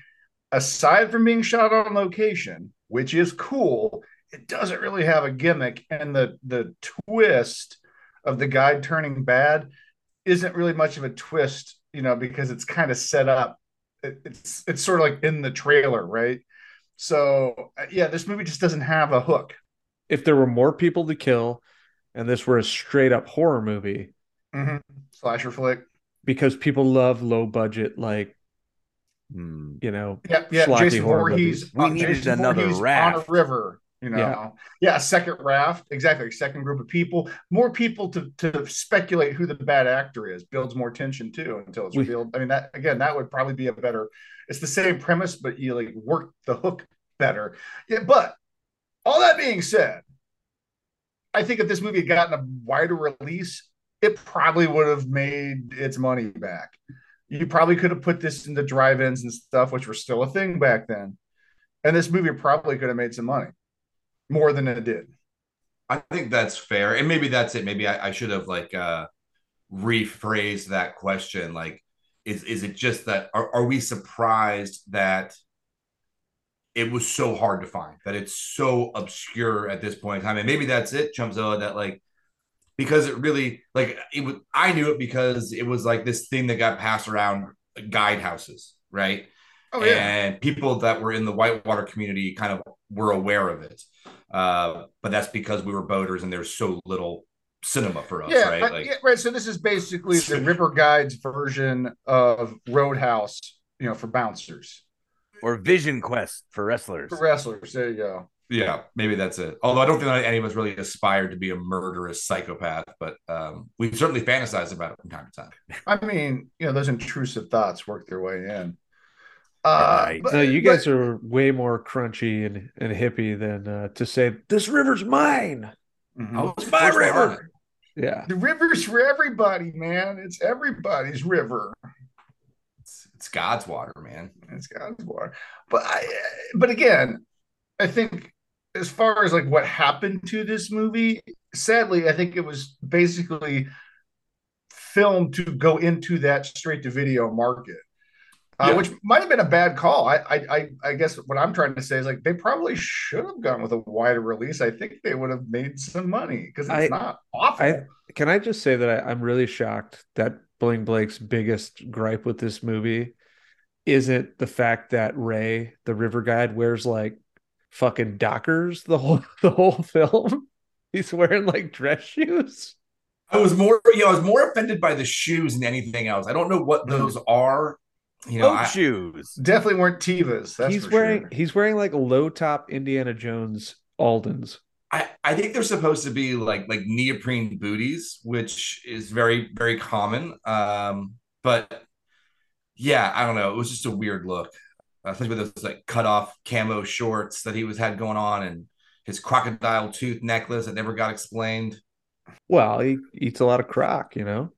Aside from being shot on location, which is cool, it doesn't really have a gimmick. And the the twist of the guy turning bad isn't really much of a twist, you know, because it's kind of set up. It- it's it's sort of like in the trailer, right? So uh, yeah, this movie just doesn't have a hook. If there were more people to kill and this were a straight up horror movie, Mhm. Slasher flick. because people love low budget, like, Hmm. you know, Yeah, yeah. schlocky Jason horror Voorhees. movies. We uh, needed Jason another Voorhees raft. on a river. You know, Yeah. yeah. a second raft, exactly. Second group of people, more people to to speculate who the bad actor is builds more tension too until it's revealed. I mean, that again, that would probably be a better. It's the same premise, but you like work the hook better. Yeah, but all that being said, I think if this movie had gotten a wider release, it probably would have made its money back. You probably could have put this into drive-ins and stuff, which were still a thing back then. And this movie probably could have made some money, more than it did. I think that's fair. And maybe that's it. Maybe I, I should have like uh rephrased that question. Like, is is it just that are, are we surprised that it was so hard to find, that it's so obscure at this point in time? And maybe that's it, Chumpzilla, that like because it really like it was I knew it because it was like this thing that got passed around guide houses, right? Oh yeah. and people that were in the whitewater community kind of were aware of it. Uh, but that's because we were boaters and there's so little cinema for us, yeah, right? Like, yeah, right. So this is basically the River Guides version of Roadhouse, you know, for bouncers, Or Vision Quest for wrestlers. for wrestlers. There you go. yeah, maybe that's it. Although I don't think that any of us really aspired to be a murderous psychopath, but um, we certainly fantasize about it from time to time. I mean, you know, those intrusive thoughts work their way in. Uh, but- No, you but- guys are way more crunchy and, and hippie than uh, to say this river's mine. Mhm. I was It's my forced to river. Yeah. The river's for everybody, man. It's everybody's river. It's, it's God's water, man. It's God's water. But I, but again, I think as far as like what happened to this movie, sadly, I think it was basically filmed to go into that straight to video market. Uh, Yeah. Which might have been a bad call. I, I, I, I guess what I'm trying to say is like they probably should have gone with a wider release. I think they would have made some money because it's I- not awful. I can I just say that I, I'm really shocked that Bling Blake's biggest gripe with this movie isn't the fact that Ray, the river guide, wears like fucking Dockers the whole the whole film. He's wearing like dress shoes. I was more, you know, I was more offended by the shoes than anything else. I don't know what those are. You know, Boat I, shoes. Definitely weren't Tevas. That's he's wearing sure. he's wearing like low top Indiana Jones Aldens. I, I think they're supposed to be like like neoprene booties, which is very very common. Um, but yeah, I don't know. It was just a weird look, uh, especially with those like cut off camo shorts that he was had going on, and his crocodile tooth necklace that never got explained. Well, he eats a lot of croc, you know.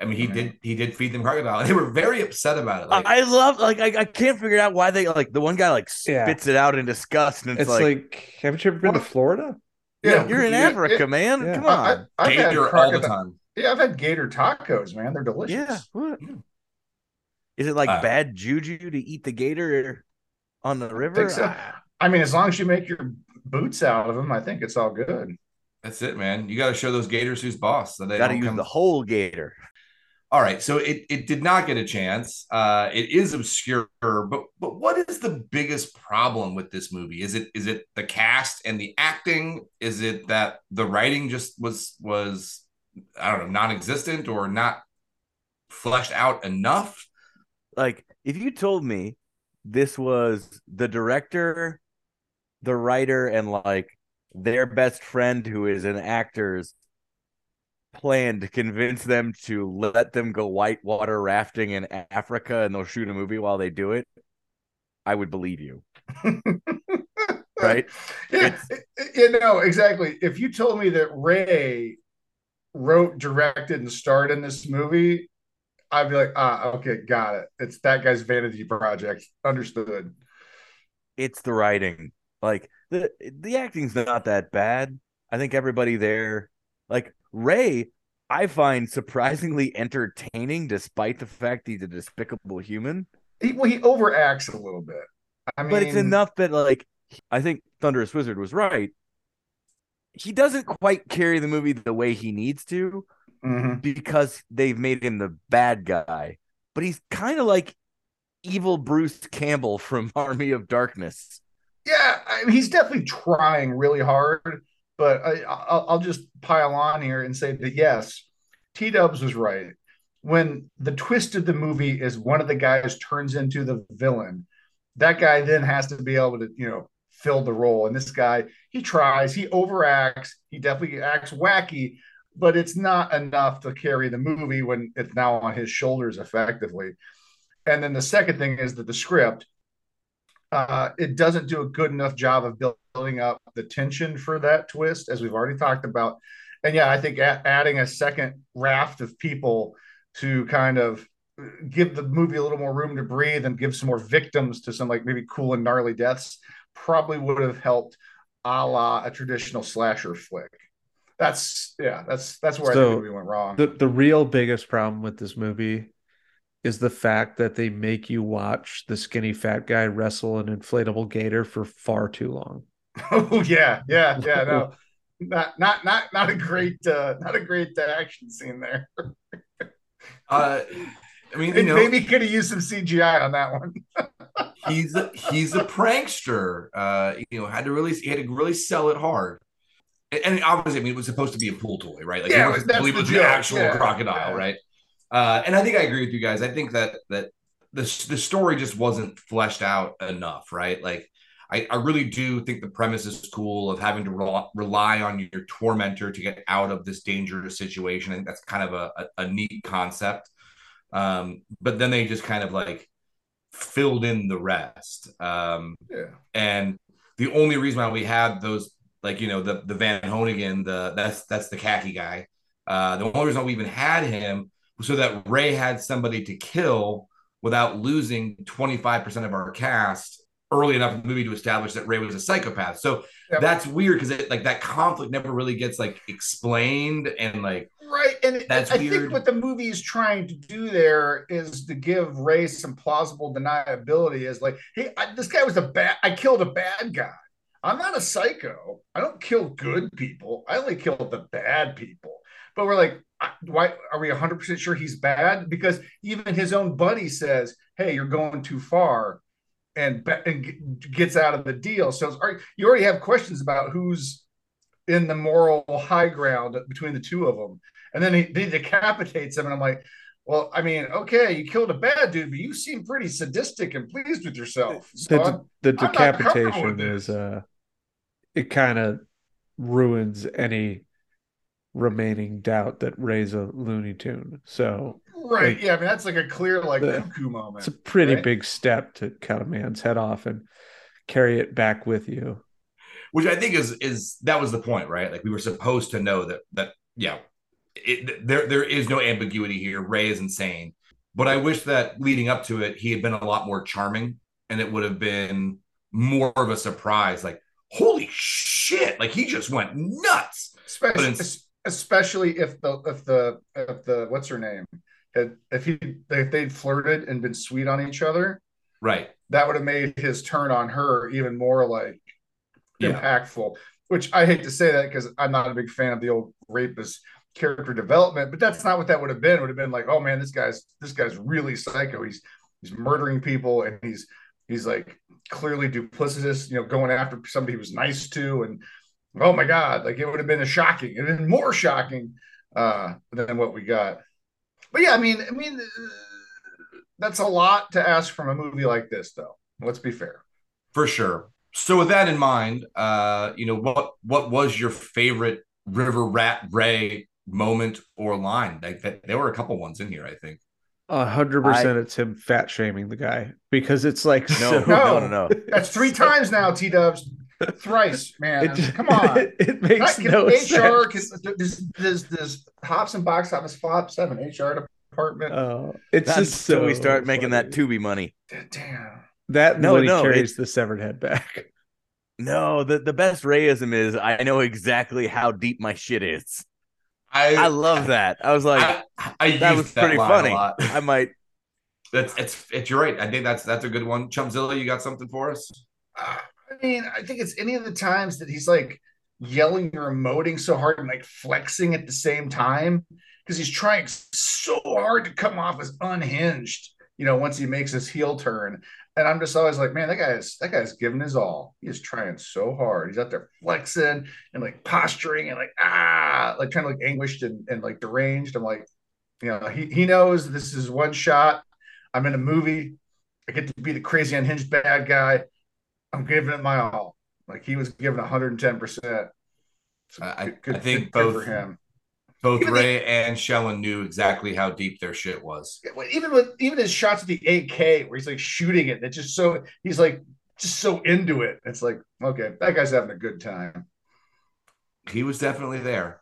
I mean, he did he did feed them crocodile. They were very upset about it. Like, I love like I, I can't figure out why they like the one guy like Yeah. spits it out in disgust and it's, It's, like, like, haven't you ever been to Florida? Yeah, you're in yeah, Africa, yeah. man. Yeah. Come on. I, I've had gator all the crocodile- time. Yeah, I've had gator tacos, man. They're delicious. yeah. What? Is it like Uh, bad juju to eat the gator on the river? think so. I mean, as long as you make your boots out of them, I think it's all good. That's it, man. You got to show those gators who's boss. So they Got to use come- the whole gator. All right, so it it did not get a chance. Uh, it is obscure, but but what is the biggest problem with this movie? Is it is it the cast and the acting? Is it that the writing just was was I don't know non-existent or not fleshed out enough? Like, if you told me this was the director, the writer, and like their best friend who is an actor's plan to convince them to let them go whitewater rafting in Africa and they'll shoot a movie while they do it, I would believe you. Right? Yeah, you know exactly. If you told me that Ray wrote, directed, and starred in this movie, I'd be like, ah, okay, got it. It's that guy's vanity project. Understood. It's the writing. Like the the acting's not that bad. I think everybody there, like Ray, I find surprisingly entertaining despite the fact he's a despicable human. He well, he overacts a little bit. I mean, but it's enough that like I think Thunderous Wizard was right. He doesn't quite carry the movie the way he needs to Mhm. because they've made him the bad guy. But he's kind of like evil Bruce Campbell from Army of Darkness. Yeah, I mean, he's definitely trying really hard. But I, I'll, I'll just pile on here and say that yes, T Dubs was right. When the twist of the movie is one of the guys turns into the villain, that guy then has to be able to, you know, fill the role. And this guy, he tries, he overacts, he definitely acts wacky, but it's not enough to carry the movie when it's now on his shoulders effectively. And then the second thing is that the script, uh, it doesn't do a good enough job of building up the tension for that twist, as we've already talked about. And yeah, I think a- adding a second raft of people to kind of give the movie a little more room to breathe and give some more victims to some like maybe cool and gnarly deaths probably would have helped a la a traditional slasher flick. That's yeah, that's that's where I think the movie went wrong. The the real biggest problem with this movie is the fact that they make you watch the skinny fat guy wrestle an inflatable gator for far too long. oh yeah, yeah, yeah. No, not not not not a great uh, not a great uh, action scene there. Uh, I mean, you know, Maybe could have used some CGI on that one. he's a, he's a prankster. Uh, you know, had to really he had to really sell it hard. And- And obviously, I mean, it was supposed to be a pool toy, right? Like, Yeah, you wasn't that's believe it the was an joke. actual Yeah, crocodile, yeah. right? Uh, and I think I agree with you guys. I think that that the the story just wasn't fleshed out enough, right? Like, I, I really do think the premise is cool of having to rel- rely on your tormentor to get out of this dangerous situation. I think that's kind of a, a, a neat concept. Um, but then they just kind of like filled in the rest. Um, Yeah. and the only reason why we had those, like you know, the the Van Honigan, the that's that's the khaki guy. Uh, the only reason why we even had him so that Ray had somebody to kill without losing 25% of our cast early enough in the movie to establish that Ray was a psychopath. So Yep. that's weird because like that conflict never really gets like explained and like Right. And That's I weird. think what the movie is trying to do there is to give Ray some plausible deniability is like, hey, I, this guy was a bad, I killed a bad guy. I'm not a psycho. I don't kill good people. I only kill the bad people. But we're like, why are we 100% sure he's bad? Because even his own buddy says, hey, you're going too far and, and gets out of the deal. So you already have questions about who's in the moral high ground between the two of them. And then he, he decapitates him. And I'm like, well, I mean, okay, you killed a bad dude, but you seem pretty sadistic and pleased with yourself. So The, I'm- the I'm not comfortable decapitation is uh it kind of ruins any remaining doubt that Ray's a Looney Tune. So Right. Like, yeah. I mean, that's like a clear like the- cuckoo moment. it's a pretty right? big step to cut a man's head off and carry it back with you. which I think is is that was the point, right? Like we were supposed to know that that yeah, it, there there is no ambiguity here. Ray is insane, but I wish that leading up to it, he had been a lot more charming, and it would have been more of a surprise. Like holy shit, like he just went nuts. especially But it's- especially if the if the if the what's her name had if he if they'd flirted and been sweet on each other Right. that would have made his turn on her even more like Yeah. impactful which i hate to say that because i'm not a big fan of the old rapist character development but that's not what that would have been it would have been like oh man this guy's this guy's really psycho he's he's murdering people and he's he's like clearly duplicitous you know going after somebody he was nice to and oh my god like it would have been a shocking and then more shocking uh than what we got but yeah i mean i mean uh, that's a lot to ask from a movie like this though let's be fair For sure. So with that in mind, uh, you know, what what was your favorite River Rat Ray moment or line? Like that, there were a couple ones in here, I think. A hundred percent, it's him fat shaming the guy because it's like No, so, no, no, no. that's three times now t-dubs thrice man It, just- come on it, it makes Can no HR sense. can, does, does, does Hops and Box Office Flops have an HR department? Oh, it's That's just so we start making that. Tubi money. Damn. That No, no, carries the severed head back. No, the, the best Rayism is I know exactly how deep my shit is. I I love that. I was like, I, I that used was pretty funny. I might. That's it's it's you're right. I think that's that's a good one. Chumpzilla, you got something for us? Ah. I mean, I think it's any of the times that he's like yelling or emoting so hard and like flexing at the same time because he's trying so hard to come off as unhinged, you know, once he makes his heel turn. And I'm just always like, man, that guy's that guy's giving his all. He is trying so hard. He's out there flexing and like posturing and like ah, like trying to look anguished and, and like deranged. I'm like, you know, he he knows this is one shot. I'm in a movie. I get to be the crazy unhinged bad guy. I'm giving it my all. Like he was giving 110 percent. I- I think good both- him. Both Even Ray and Shellen knew exactly how deep their shit was. Even with even his shots at the AK where he's like shooting it, it's just so he's like just so into it. It's like okay, that guy's having a good time. He was definitely there.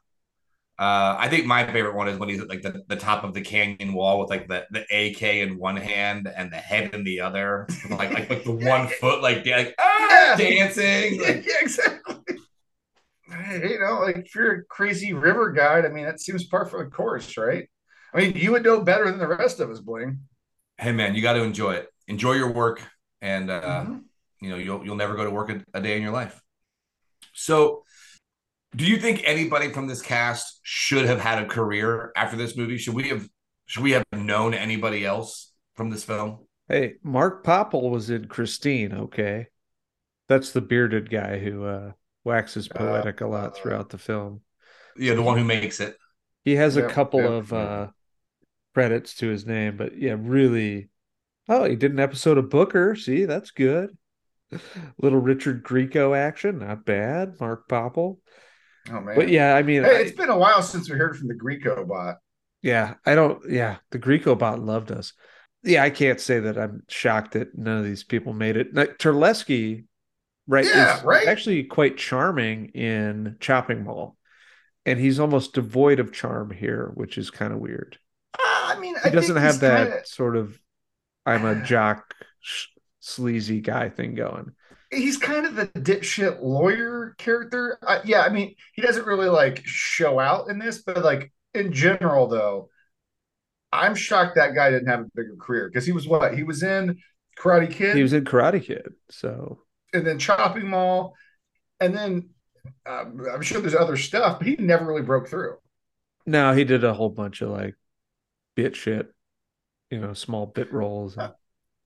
Uh, I think my favorite one is when he's at like the, the top of the canyon wall with like the, the AK in one hand and the head in the other, like like, like the one foot like, like ah, Yeah. dancing. Yeah, Like, yeah, exactly. You know, like if you're a crazy river guide, I mean, that seems par for the course, right? I mean, you would know better than the rest of us, Bling. hey man, you got to enjoy it. Enjoy your work, and uh, Mhm. you know you'll you'll never go to work a, a day in your life. So, do you think anybody from this cast should have had a career after this movie? Should we have should we have known anybody else from this film? Hey, Mark Poppel was in Christine, okay? That's the bearded guy who uh waxes Uh, poetic a lot throughout the film. Yeah, the one who makes it. He has a couple yep. of uh credits to his name, but yeah, really Oh, he did an episode of Booker. See, that's good. Little Richard Grieco action, not bad. Mark Poppel. Oh man. But yeah, I mean, Hey, I- it's been a while since we heard from the Grieco bot. Yeah, I don't. Yeah, the Grieco bot loved us. Yeah, I can't say that I'm shocked that none of these people made it. Terlesky, right? Yeah, right? Actually, quite charming in Chopping Mall, and he's almost devoid of charm here, which is kind of weird. Uh, I mean, He I doesn't have that kinda- sort of "I'm a jock, sleazy guy" thing going. He's kind of the dipshit lawyer character. Uh, yeah, I mean, he doesn't really like show out in this, but like in general, though, I'm shocked that guy didn't have a bigger career because he was what he was in Karate Kid, He was in Karate Kid, so and then Chopping Mall, and then uh, I'm sure there's other stuff, but he never really broke through. No, he did a whole bunch of like bit shit, you know, small bit roles. and-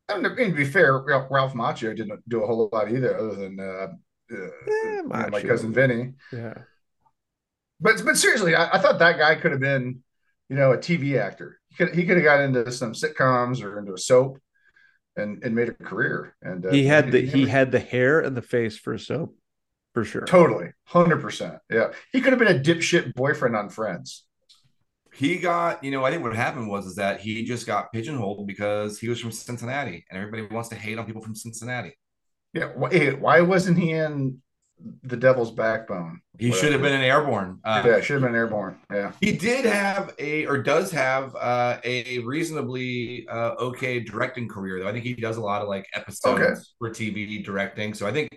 I mean, to be fair, Ralph, Macchio didn't do a whole lot either, other than uh, uh, know, my cousin Vinny. yeah. But but seriously, I, I thought that guy could have been, you know, a TV actor. He could he could have got into some sitcoms or into a soap, and and made a career. And uh, he had the he had the hair and the face for a soap. for sure. Totally, hundred percent. Yeah, he could have been a dipshit boyfriend on Friends. He got, you know, I think what happened was is that he just got pigeonholed because he was from Cincinnati, and everybody wants to hate on people from Cincinnati. Yeah, why, why wasn't he in the Devil's Backbone? He should have been an airborne. Uh, Yeah, should have been airborne. Yeah. He did have a, or does have uh, a reasonably uh, okay directing career, though. I think he does a lot of like episodes Okay. for TV directing. So I think,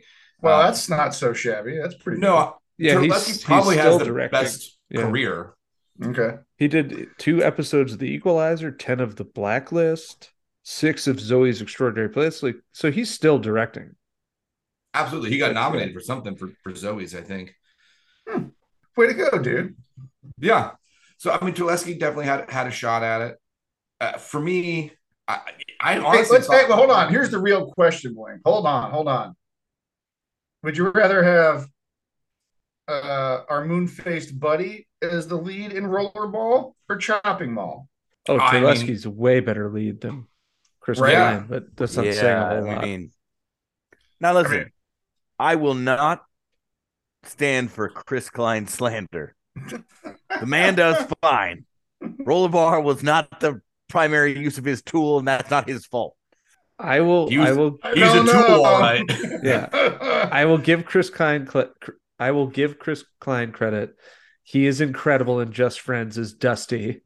Well, uh, that's not so shabby. That's pretty. no, Yeah, Terlesky he's, he's probably still has the directing. best Yeah. career. Good. okay. He did two episodes of The Equalizer, ten of The Blacklist, six of Zoey's Extraordinary Place. Like, so he's still directing. Absolutely, he got nominated for something for for Zoey's, I think. Way to go, dude. Yeah. So I mean, Terlesky definitely had had a shot at it. Uh, for me, I, I Hey, honestly let's. thought- Hey, well, hold on. Here's the real question, Wayne. Hold on. Hold on. Would you rather have uh, our moon-faced buddy as the lead in Rollerball or Chopping Mall? Oh, I mean- a way better lead than Chris Right. Klein, but that's not saying a whole I mean, now listen, mean- I will not stand for Chris Klein slander. the man does fine. Rollerball was not the primary use of his tool, and that's not his fault. I will. He was- I will. He's a don't tool, know. all right. Yeah. I will give Chris Klein. I will give Chris Klein credit. He is incredible in Just Friends as Dusty.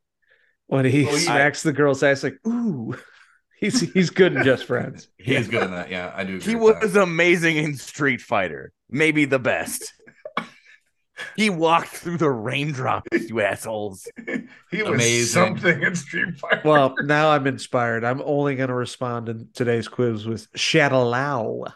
When he Oh, yeah. smacks the girl's ass, like ooh, he's he's good in Just Friends. He is good in that. Yeah, I do. Agree He was that. amazing in Street Fighter, maybe the best. he walked through the raindrops, you assholes. he was Amazing. something in Street Fighter. Well, now I'm inspired. I'm only going to respond in today's quiz with Shadaloo.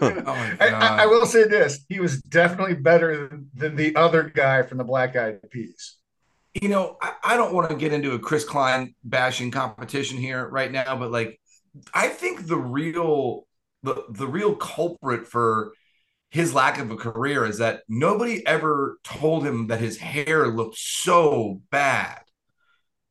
Oh I, I, I will say this: he was definitely better than, than the other guy from the Black Eyed Peas. you know, I, I don't want to get into a Chris Klein bashing competition here right now, but like, I think the real the the real culprit for his lack of a career is that nobody ever told him that his hair looked so bad.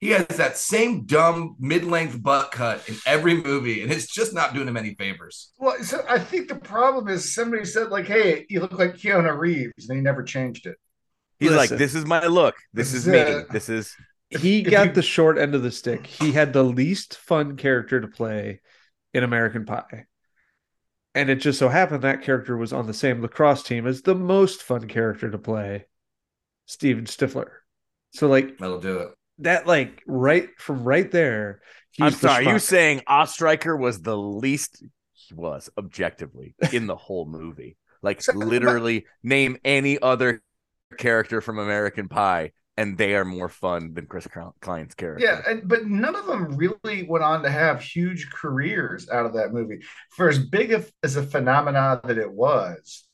He has that same dumb mid-length butt cut in every movie, and it's just not doing him any favors. Well, so I think the problem is somebody said like, "Hey, you look like Keanu Reeves," and he never changed it. He's like, this is my look. This This is is me. it. This is He If got you- the short end of the stick. He had the least fun character to play in American Pie. And it just so happened that character was on the same lacrosse team as the most fun character to play, Steven Stifler. So like That'll do it. That, like right from right there. I'm the sorry, you schmuck. saying Ostreicher was the least he was objectively in the whole movie. Like literally name any other character from American Pie and they are more fun than Chris Klein's character. Yeah, and, but none of them really went on to have huge careers out of that movie. For as big of, as a phenomenon that it was,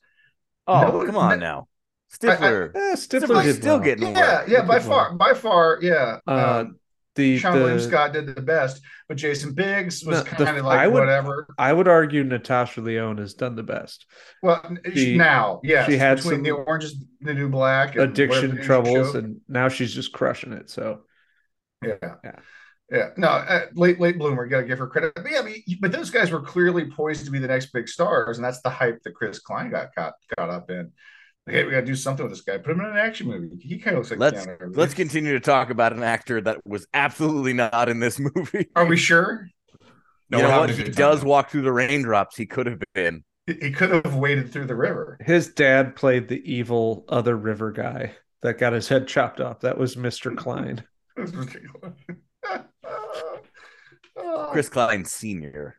Oh, No, come on no- now. Stifler. Eh, Stifler Stifler's still well. getting yeah, work. yeah, by Good far, one. by far, yeah. Uh, um, the, Seann William Scott did the best, but Jason Biggs was The- the- kind of like I would- whatever. I would argue Natasha Lyonne has done the best. Well, She- now, yeah, she had between some the oranges, the New Black, and Addiction troubles, and now she's just crushing it. So yeah, Yeah. yeah. No, uh, late late bloomer. Got to give her credit. But yeah, I mean, but those guys were clearly poised to be the next big stars, and that's the hype that Chris Klein got caught got up in. Like, hey, we got to do something with this guy. Put him in an action movie. He kind of looks like Let's Keanu let's continue to talk about an actor that was absolutely not in this movie. Are we sure? No, you know what? He does time. walk through the raindrops. He could have been. He he could have waded through the river. his dad played the evil other river guy that got his head chopped off. That was Mr. Klein. That's ridiculous. Chris Klein Sr.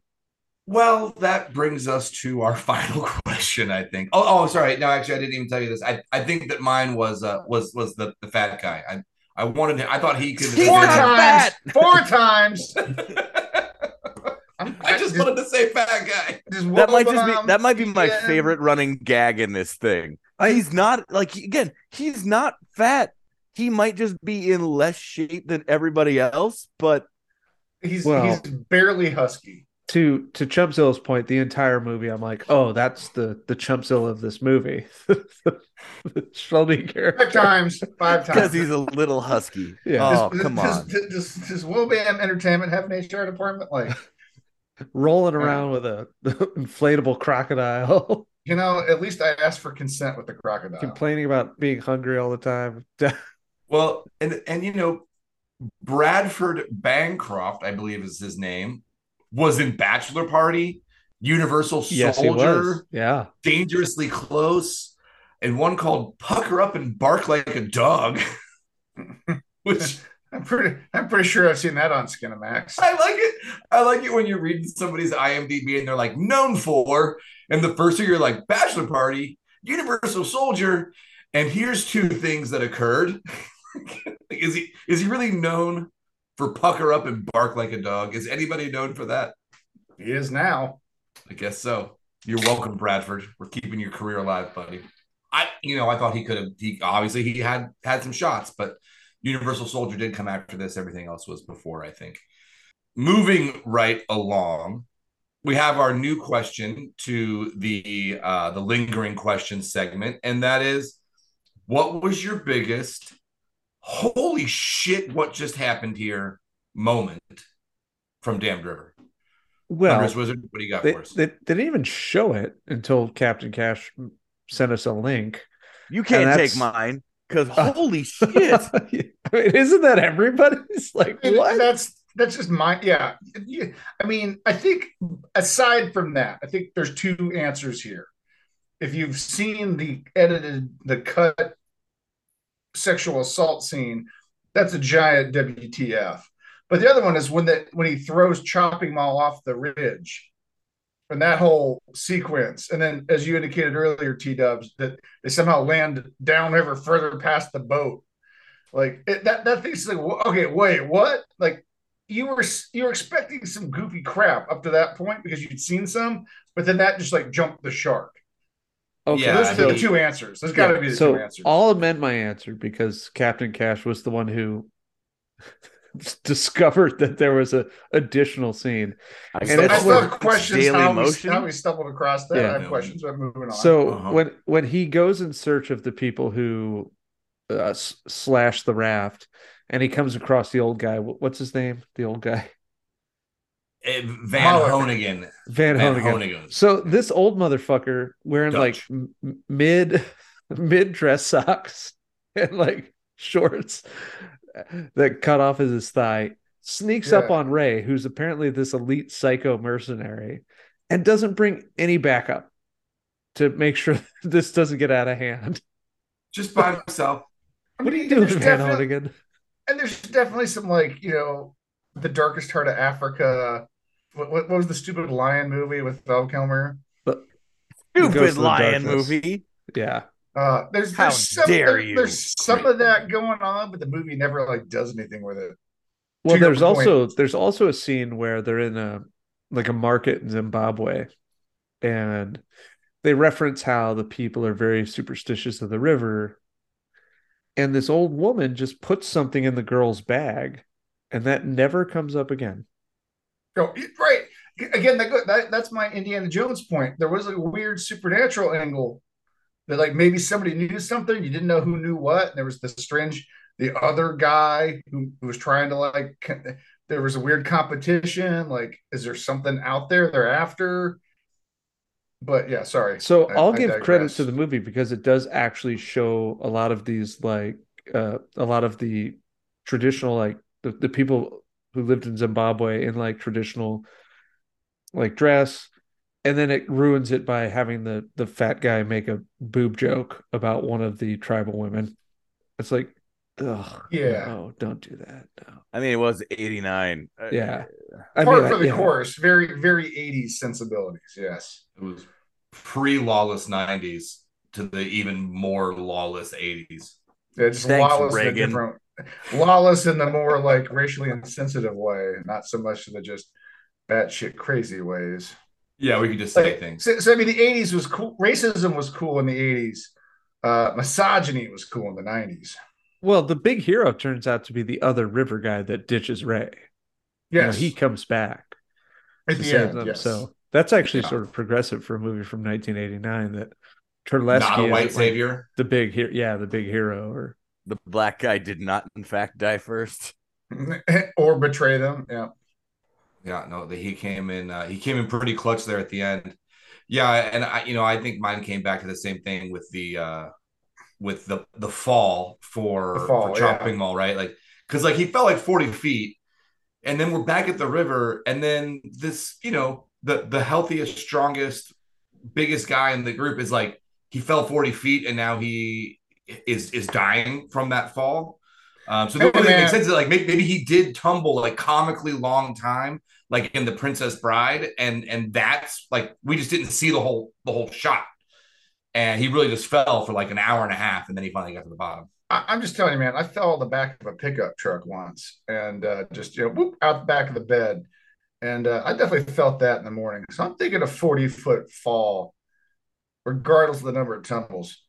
Well, that brings us to our final question, I think. Oh, oh, sorry. No, actually, I didn't even tell you this. I, I think that mine was uh was was the, the fat guy. I I wanted him. I thought he could. Four times. Four times. I'm- just wanted to say fat guy. just That might just be that might be my yeah. favorite running gag in this thing. He's not like again, he's not fat. He might just be in less shape than everybody else, but He's Well- he's barely husky. To to Chumpzill's point, the entire movie, I'm like, oh, that's the the Chumpzill of this movie. the Shelby character. Five times. Five times. because he's a little husky. Yeah. Oh, Does- come does, on. Does, does, does Will Bam Entertainment have an HR department? Like, rolling around with a inflatable crocodile, You know, at least I asked for consent with the crocodile. complaining about being hungry all the time. Well, and and you know, Bradford Bancroft, I believe is his name, was in Bachelor Party, Universal yes. Soldier, Yeah. Dangerously Close, and one called Pucker Up and Bark Like a Dog, which I'm pretty I'm pretty sure I've seen that on Skinamax. I like it. I like it when you're reading somebody's IMDb and they're like known for, and the first thing you're like Bachelor Party, Universal Soldier, and here's two things that occurred. is he is he really known for pucker up and bark like a dog? Is anybody known for that? He is now. I guess so. You're welcome, Bradford. We're keeping your career alive, buddy. I, you know, I thought he could have. He obviously he had had some shots, but Universal Soldier did come after this. Everything else was before, I think. Moving right along, we have our new question to the uh, the lingering question segment, and that is, what was your biggest holy shit? What just happened here? Moment from Damned River. Well, Thunderous Wizard, what do you got they, for us? they, they didn't even show it until Captain Cash sent us a link. You can't take mine because Uh, holy shit. I mean, isn't that everybody's like And what? That's that's just my yeah. I mean, I think aside from that, I think there's two answers here. If you've seen the edited, the cut sexual assault scene, that's a giant WTF. But the other one is when that when he throws chopping mall off the ridge. And that whole sequence, and then as you indicated earlier, T Dubs, that they somehow land downriver further past the boat. Like it, that, that thing's like, okay, wait, what? Like you were you were expecting some goofy crap up to that point because you'd seen some, but then that just like jumped the shark. Okay, Yeah, Those are the two answers. There's got to Yeah, be the so two answers. I'll amend my answer because Captain Cash was the one who discovered that there was a additional scene. I And So it's I still what- have questions Daily how we, how we stumbled across that. Yeah. I have questions, but moving on. So Uh-huh. when when he goes in search of the people who uh, slash the raft, and he comes across the old guy. What's his name? The old guy, Eh, Van Mullet. Honigan. Van, Van Honigan. Honigan. So this old motherfucker wearing like Dutch. m- m- mid mid dress socks and like shorts that cut off as his thigh sneaks up on Ray, who's apparently this elite psycho mercenary, and doesn't bring any backup to make sure this doesn't get out of hand. Just by himself. I What are you mean, doing, Van definitely- Honigan? And there's definitely some like you know, the darkest heart of Africa. What, what, what was the stupid lion movie with Val Kilmer? Goes Stupid lion darkness. movie. Yeah. Uh, there's How there's some dare there- you. there's some of that going on, but the movie never like does anything with it. Well, To there's point. also there's also a scene where they're in a like a market in Zimbabwe, and they reference how the people are very superstitious of the river, and this old woman just puts something in the girl's bag, and that never comes up again. Go right again. That, that that's my Indiana Jones point. There was a weird supernatural angle that like maybe somebody knew something you didn't know who knew what. And there was the strange the other guy who, who was trying to like. There was a weird competition. Like, is there something out there they're after? But yeah, sorry. So I- I'll I give credit to the movie because it does actually show a lot of these like uh, a lot of the traditional like the, the people who lived in Zimbabwe in like traditional like dress and then it ruins it by having the the fat guy make a boob joke about one of the tribal women. It's like ugh Yeah. no, don't do that. No. I mean, it was 89. Uh, Yeah. I Part mean, for the yeah. chorus, very very 80s sensibilities. Yes. It was pre lawless 90s to the even more lawless 80s. It's Thanks, lawless in a Reagan. different lawless in the more like racially insensitive way, not so much in the just batshit crazy ways. Yeah, we could just say Like, things. so, so I mean, the '80s was cool. Racism was cool in the '80s. Uh, misogyny was cool in the '90s. Well, the big hero turns out to be the other river guy that ditches Ray. You know, he comes back. at the end. them. Yes. So that's actually Yeah. sort of progressive for a movie from 1989 that Not a white is like savior. the big hero. Yeah, the big hero. Or The black guy did not, in fact, die first. or betray them. Yeah. Yeah, no, the, he came in. Uh, he came in pretty clutch there at the end. Yeah, and I, you know, I think mine came back to the same thing with the uh with the the fall for, The fall, for chopping mall, right? Like, because like he fell like forty feet, and then we're back at the river, and then this, you know, the the healthiest, strongest, biggest guy in the group is like he fell forty feet, and now he is is dying from that fall. Um, so Hey, it really man. makes sense that like maybe, maybe he did tumble like comically long time, like in the Princess Bride, and and that's like we just didn't see the whole the whole shot, and he really just fell for like an hour and a half, and then he finally got to the bottom. I, I'm just telling you, man. I fell on the back of a pickup truck once, and uh, just you know, whoop, out the back of the bed, and uh, I definitely felt that in the morning. So I'm thinking a 40 foot fall, regardless of the number of tumbles,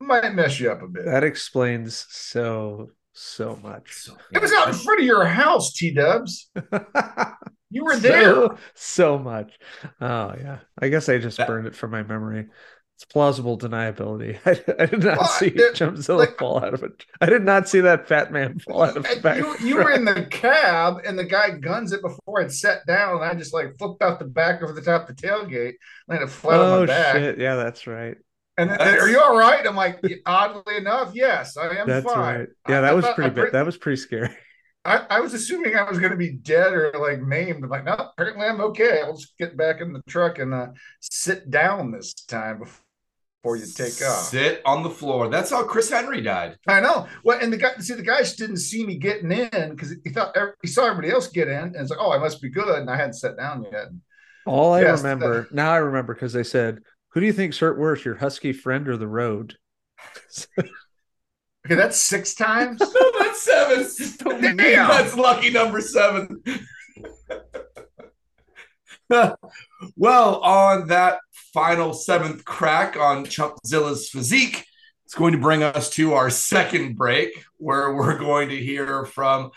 might mess you up a bit. That explains so so much. So, it was out in front of your house, T Dubs. You were so, there. so much. Oh yeah. I guess I just That- burned it from my memory. It's plausible deniability. I, I did not Well, see it- Chumpzilla like- fall out of it. I did not see that fat man fall out of the back. you, you were in the cab, and the guy guns it before it sat down, and I just like flipped out the back over the top of the tailgate, landed flat on Oh my back. shit! Yeah, that's right. And are you all right? I'm like, oddly enough, yes, I am That's fine. right. Yeah, that I was thought- pretty I, big. That was pretty scary. I, I was assuming I was going to be dead or like maimed. I'm like, no, apparently I'm okay. I'll just get back in the truck and uh, sit down this time before you take off. Sit on the floor. That's how Chris Henry died. I know. Well, and the guy, see, the guy just didn't see me getting in because he thought he saw everybody else get in, and it's like, oh, I must be good, and I hadn't sat down yet. All I Yes, remember now, I remember because they said, "Who do you think's hurt worse, your husky friend or the road?" Okay, that's six times. No, that's seven. Oh, damn. That's lucky number seven. well, on that final seventh crack on Chumpzilla's physique, it's going to bring us to our second break, where we're going to hear from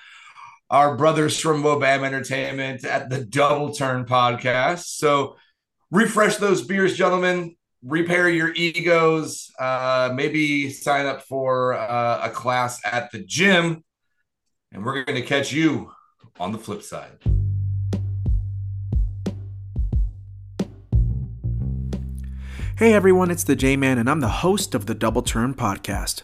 our brothers from Wobam Entertainment at the Double Turn podcast. So refresh those beers, gentlemen. Repair your egos. Uh, maybe sign up for uh, a class at the gym, and we're going to catch you on the flip side. Hey everyone, it's the J Man, and I'm the host of the Double Turn Podcast.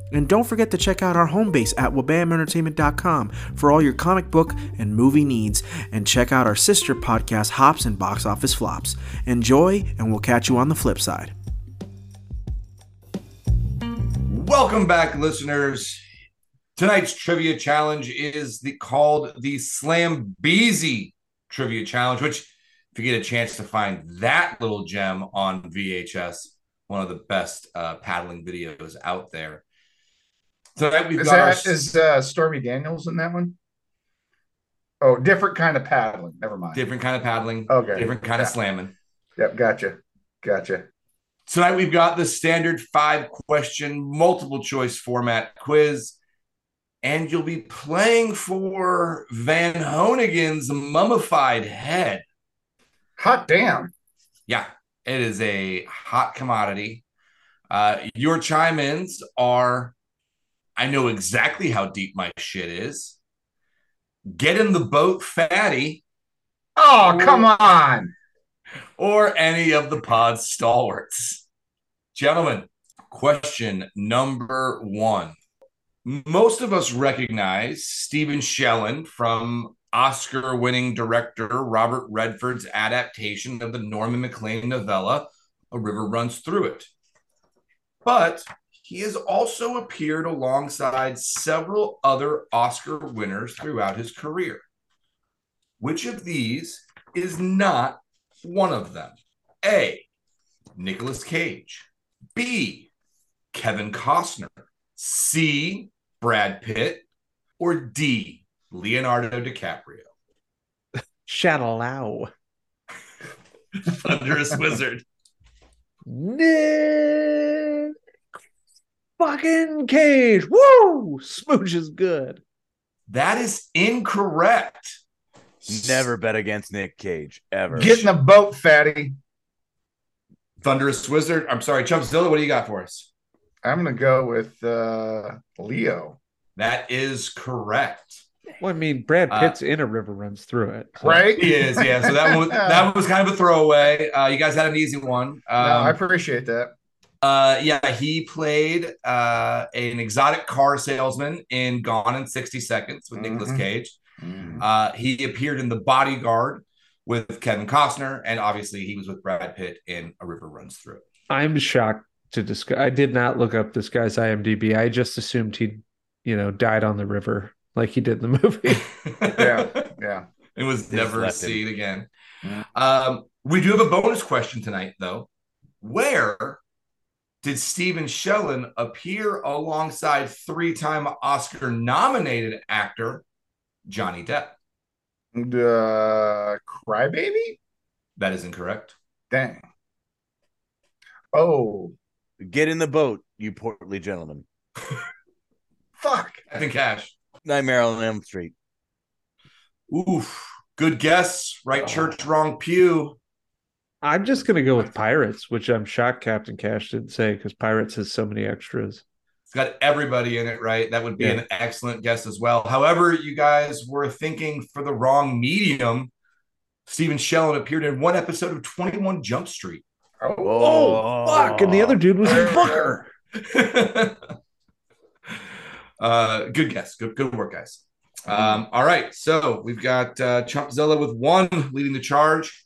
And don't forget to check out our home base at wabamentertainment.com for all your comic book and movie needs. And check out our sister podcast, Hops and Box Office Flops. Enjoy, and we'll catch you on the flip side. Welcome back, listeners. Tonight's trivia challenge is the called the Slambezi Trivia Challenge, which, if you get a chance to find that little gem on VHS, one of the best uh, paddling videos out there. So, tonight we've Is got our that is uh, Stormy Daniels in that one? Oh, different kind of paddling. Never mind. different kind of paddling, Okay. different kind of slamming. Yep, gotcha, gotcha. Tonight we've got the standard five question multiple choice format quiz, and you'll be playing for Van Honigan's mummified head. Hot damn. Yeah, it is a hot commodity. Uh, your chime ins are I know exactly how deep my shit is. Get in the boat, fatty, Oh, come on. or any of the pod's stalwarts. Gentlemen, question number one. Most of us recognize Stephen Shellen from Oscar winning director Robert Redford's adaptation of the Norman Maclean novella, A River Runs Through It. But he has also appeared alongside several other Oscar winners throughout his career. Which of these is not one of them? A. Nicolas Cage. B. Kevin Costner. C. Brad Pitt. Or D. Leonardo DiCaprio. Shadaloo. Thunderous Wizard. Nick fucking Cage. Woo! Smooch is good. That is incorrect. Never bet against Nick Cage ever. Get in the boat, fatty. Thunderous Wizard. I'm sorry, Chumpzilla. What do you got for us? I'm gonna go with uh, Leo. That is correct. Well, I mean, Brad Uh, Pitt's in a river runs through it. so- Right? He is, yeah. So that was that was kind of a throwaway. Uh, you guys had an easy one. no, I Um, appreciate that. Uh, yeah, he played uh, an exotic car salesman in Gone in 60 Seconds with Nicolas Mhm. Cage. Uh, he appeared in The Bodyguard with Kevin Costner, and obviously he was with Brad Pitt in A River Runs Through. I'm shocked to discuss. I did not look up this guy's IMDb. I just assumed he, you know, died on the river like he did in the movie. Yeah, yeah. it was Just never left him. seen again. Yeah. Um, we do have a bonus question tonight, though. Where did Stephen Shellen appear alongside three-time Oscar-nominated actor Johnny Depp? And, uh, Crybaby? That is incorrect. Dang. Oh, Get in the boat, you portly gentleman. fuck. Captain Cash. Nightmare on Elm Street. Oof. Good guess. Right church, wrong pew. I'm just gonna go with Pirates, which I'm shocked Captain Cash didn't say because Pirates has so many extras. It's got everybody in it, right? That would be Yeah. an excellent guess as well. However, you guys were thinking for the wrong medium. Stephen Shellen appeared in one episode of 21 Jump Street. Oh, Oh, fuck! And the other dude was in Booker. uh, good guess. Good, good work, guys. Um, all right. So we've got uh, Chumpzilla with one leading the charge.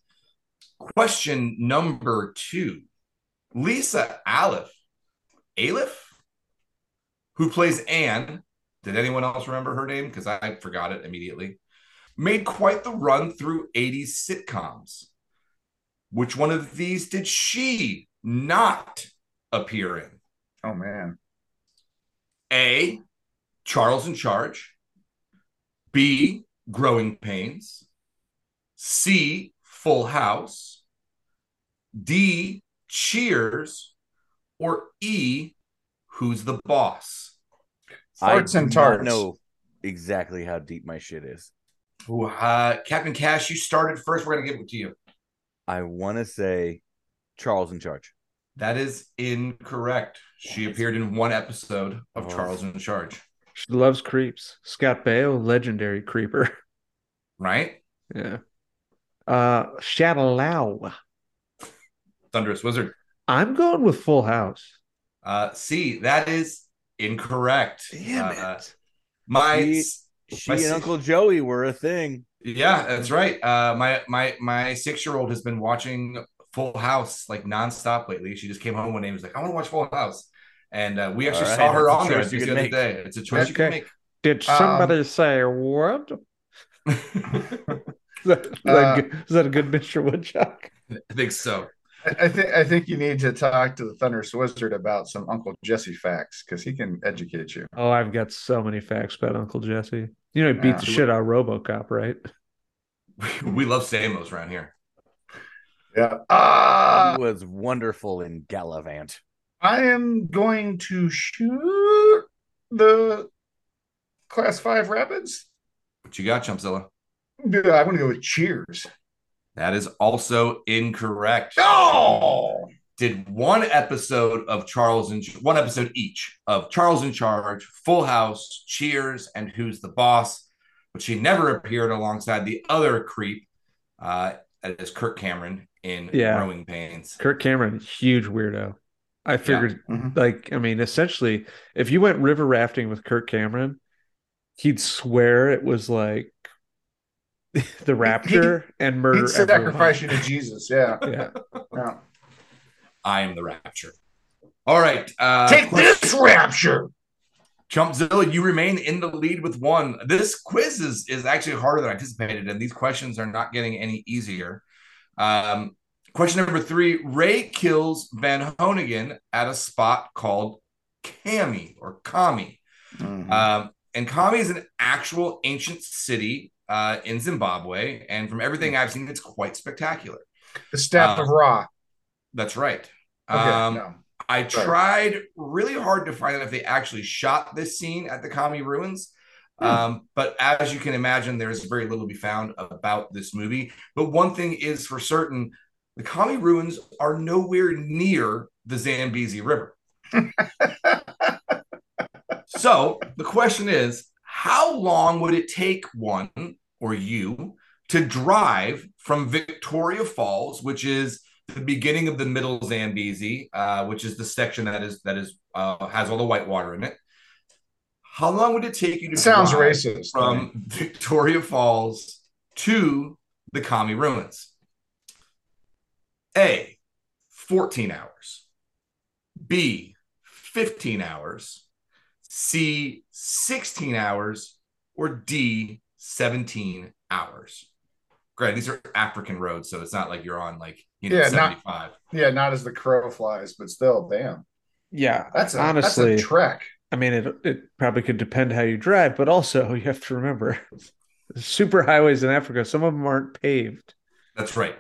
Question number two Lisa Aliff, Aliff, who plays Anne. Did anyone else remember her name? Because I forgot it immediately. Made quite the run through 80s sitcoms. Which one of these did she not appear in? oh man. A. Charles in Charge. B. Growing Pains. C. Full House. D. Cheers. Or E. Who's the boss? Farts I and do not tarts. know exactly how deep my shit is. Ooh, uh, Captain Cash, you started first. We're gonna give it to you. I want to say Charles in Charge. That is incorrect. She appeared in one episode of Oh. Charles in Charge. She loves creeps. Scott Baio, legendary creeper. Right? Yeah. Uh Shadaloo. Thunderous Wizard. I'm going with Full House. Uh, C. That is incorrect. Damn Uh, it. my She- She My and Uncle Joey were a thing. Yeah, that's right. Uh, my my my six year old has been watching Full House like nonstop lately. She just came home one day and was like, "I want to watch Full House," and uh, we actually All right, saw her on there choice you just can the other make. day. It's a choice you can make. Did Um, somebody say what? Is that, is that Uh, good- is that a good Mr. Woodchuck? I think so. I, I think I think you need to talk to the Thunderous Wizard about some Uncle Jesse facts because he can educate you. Oh, I've got so many facts about Uncle Jesse. You know, he beats the shit out of Robocop, right? We love Stamos around here. Yeah. Uh, he was wonderful in Galavant. I am going to shoot the Class Five Rapids. What you got, Chumpzilla? Yeah, I'm going to go with Cheers. That is also incorrect. Oh, Did one episode of Charles in one episode each of Charles in Charge, Full House, Cheers, and Who's the Boss, but she never appeared alongside the other creep, uh, that is Kirk Cameron in Yeah. Growing Pains. Kirk Cameron, huge weirdo. I figured, Mhm. like, I mean, essentially, if you went river rafting with Kirk Cameron, he'd swear it was like the rapture and murder. he'd sacrifice everyone. you to Jesus. Yeah. Yeah. yeah. I am the Rapture. All right. Uh, Take question- this rapture. Chumpzilla, you remain in the lead with one. This quiz is, is actually harder than I anticipated, and these questions are not getting any easier. Um, question number three Ray kills Van Honigan at a spot called Khami or Khami. Mhm. Um, and Khami is an actual ancient city uh, in Zimbabwe. And from everything I've seen, it's quite spectacular. the staff uh, of Ra. That's right. Okay, um, no. I tried really hard to find out if they actually shot this scene at the Khami ruins. Hmm. Um, but as you can imagine, there's very little to be found about this movie. But one thing is for certain the Khami ruins are nowhere near the Zambezi River. so the question is how long would it take one or you to drive from Victoria Falls, which is the beginning of the middle Zambezi, uh, which is the section that is that is uh, has all the white water in it. How long would it take you to Sounds drive racist. from Victoria Falls to the Khami ruins? A, 14 hours. B, 15 hours. C, 16 hours. Or D, 17 hours. Great. these are African roads, so it's not like you're on like you know Yeah, not- 75. yeah, not as the crow flies, but still, damn. Yeah, That's a, honestly, that's a trek. I mean, it it probably could depend how you drive, but also you have to remember, super highways in Africa, some of them aren't paved. That's right.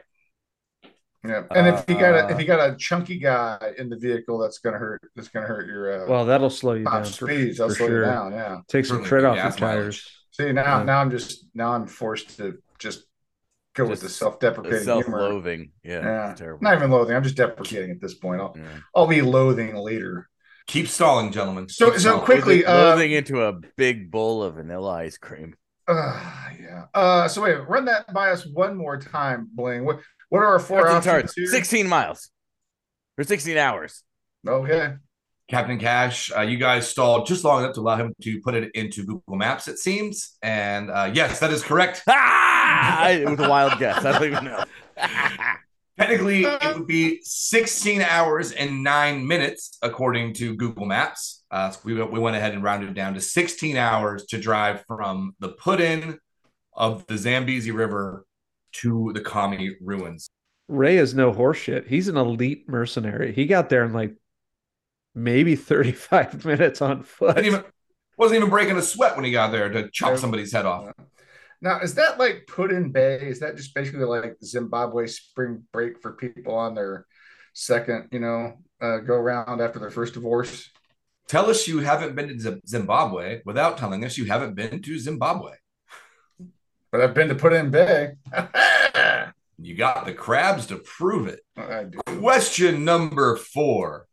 Yeah, and if you got a Uh, if you got a chunky guy in the vehicle, that's gonna hurt. That's gonna hurt your uh, Well, that'll slow you top down for, speeds. That'll for slow sure. you down. Yeah. Take some Certainly tread off your tires. See now, Yeah. now I'm just now I'm forced to just go with the self-deprecating humor. Self-loathing. Yeah, Yeah. terrible. Not even loathing. I'm just deprecating at this point. I'll Yeah. I'll be loathing later. Keep stalling, gentlemen. So- Keep so stalling. quickly, Loathing- uh, loathing into a big bowl of vanilla ice cream. Uh, yeah. Uh, so wait, run that by us one more time, Bling. What what are our four Four options here? 16 miles. For 16 hours. Okay. Captain Cash, uh, you guys stalled just long enough to allow him to put it into Google Maps, it seems. And uh, yes, that is correct. Ah! it was a wild guess. I don't even know. Technically, it would be 16 hours and nine minutes, according to Google Maps. Uh, so we, we went ahead and rounded it down to 16 hours to drive from the put in of the Zambezi River to the Khami ruins. Ray is no horseshit. He's an elite mercenary. He got there in like maybe 35 minutes on foot. Didn't even, wasn't even breaking a sweat when he got there to chop somebody's head off. Now, is that like put in bay? Is that just basically like Zimbabwe spring break for people on their second, you know, uh, go round after their first divorce? Tell us you haven't been to Zimbabwe without telling us you haven't been to Zimbabwe. But I've been to put in bay. You got the crabs to prove it. Question number four.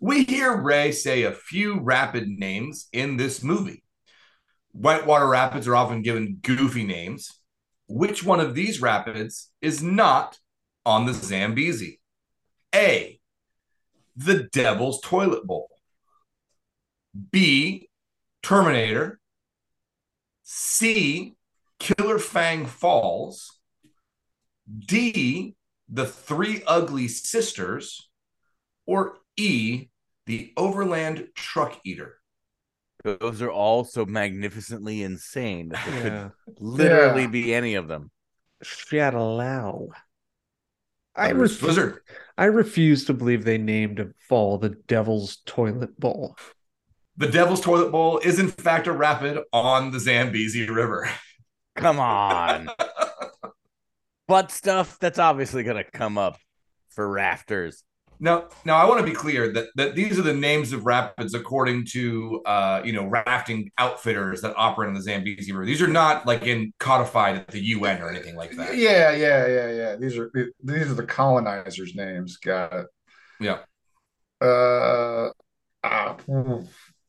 We hear Ray say a few rapid names in this movie. Whitewater Rapids are often given goofy names. Which one of these rapids is not on the Zambezi? A. The Devil's Toilet Bowl. B. Terminator. C. Killer Fang Falls. D. The Three Ugly Sisters. Or E. The Overland Truck Eater. Those are all so magnificently insane that there Yeah. could literally Yeah. be any of them. Shadaloo. I, Bruce ref- Blizzard. I refuse to believe they named a fall the Devil's Toilet Bowl. The Devil's Toilet Bowl is, in fact, a rapid on the Zambezi River. Come on. Butt stuff, that's obviously going to come up for rafters. Now, now I want to be clear that, that these are the names of rapids according to uh, you know rafting outfitters that operate in the Zambezi River. These are not like in codified at the UN or anything like that. Yeah, yeah, yeah, yeah. These are these are the colonizers' names. Got it. Yeah. Uh, ah,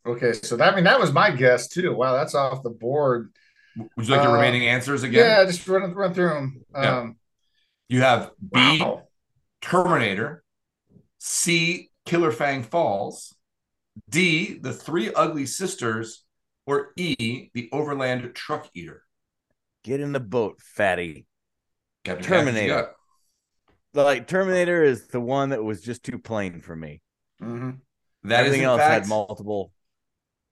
okay. So that I mean that was my guess too. Wow, that's off the board. Would you like the Uh, remaining answers again? Yeah, just run run through them. Yeah. Um, You have B. wow. Terminator, C. Killer Fang Falls, D. The Three Ugly Sisters, or E. The Overland Truck Eater. Get in the boat, fatty. Captain Cash, what you Terminator. got? Like Terminator is the one that was just too plain for me. Mhm. That is Everything in else fact had multiple.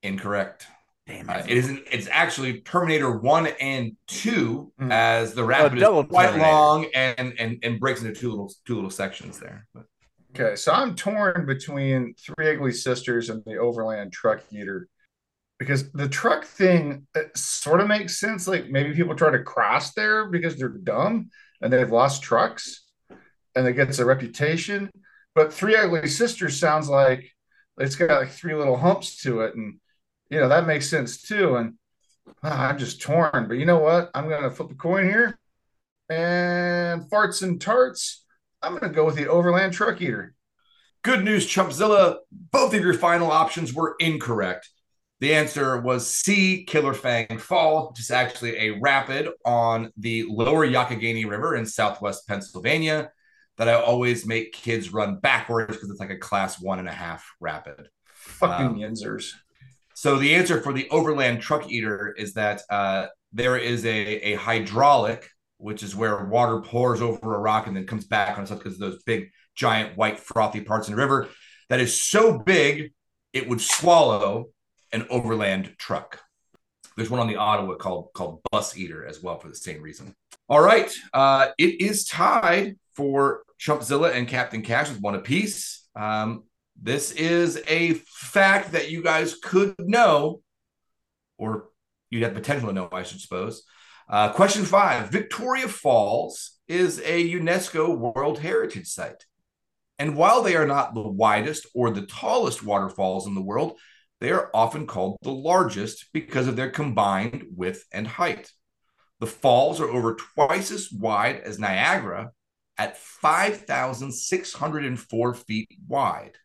incorrect. Damn Uh, it. it isn't. It's actually Terminator One and Two, Mm. as the rapid is quite Terminator. long and, and and breaks into two little two little sections there. But Okay, so I'm torn between Three Ugly Sisters and the Overland Truck Eater because the truck thing sort of makes sense. Like maybe people try to cross there because they're dumb and they've lost trucks and it gets a reputation. but Three Ugly Sisters sounds like it's got like three little humps to it, and you know that makes sense too. And ah, I'm just torn. But you know what? I'm gonna flip a coin here, and farts and tarts. I'm gonna go with the Overland Truck Eater. Good news, Chumpzilla. Both of your final options were incorrect. The answer was C, Killer Fang Fall, which is actually a rapid on the lower Youghiogheny River in southwest Pennsylvania that I always make kids run backwards because it's like a class one and a half rapid. Fucking Um, Yinzers. So the answer for the overland truck eater is that uh, there is a, a hydraulic, which is where water pours over a rock and then comes back on itself because of those big, giant, white, frothy parts in the river, that is so big it would swallow an overland truck. There's one on the Ottawa called called Bus Eater as well for the same reason. All right, uh, it is tied for Chumpzilla and Captain Cash with one apiece. Um, this is a fact that you guys could know, or you'd have potential to know, I should suppose. Uh, question five Victoria Falls is a UNESCO World Heritage Site. And while they are not the widest or the tallest waterfalls in the world, they are often called the largest because of their combined width and height. The falls are over twice as wide as Niagara at 5,604 feet wide.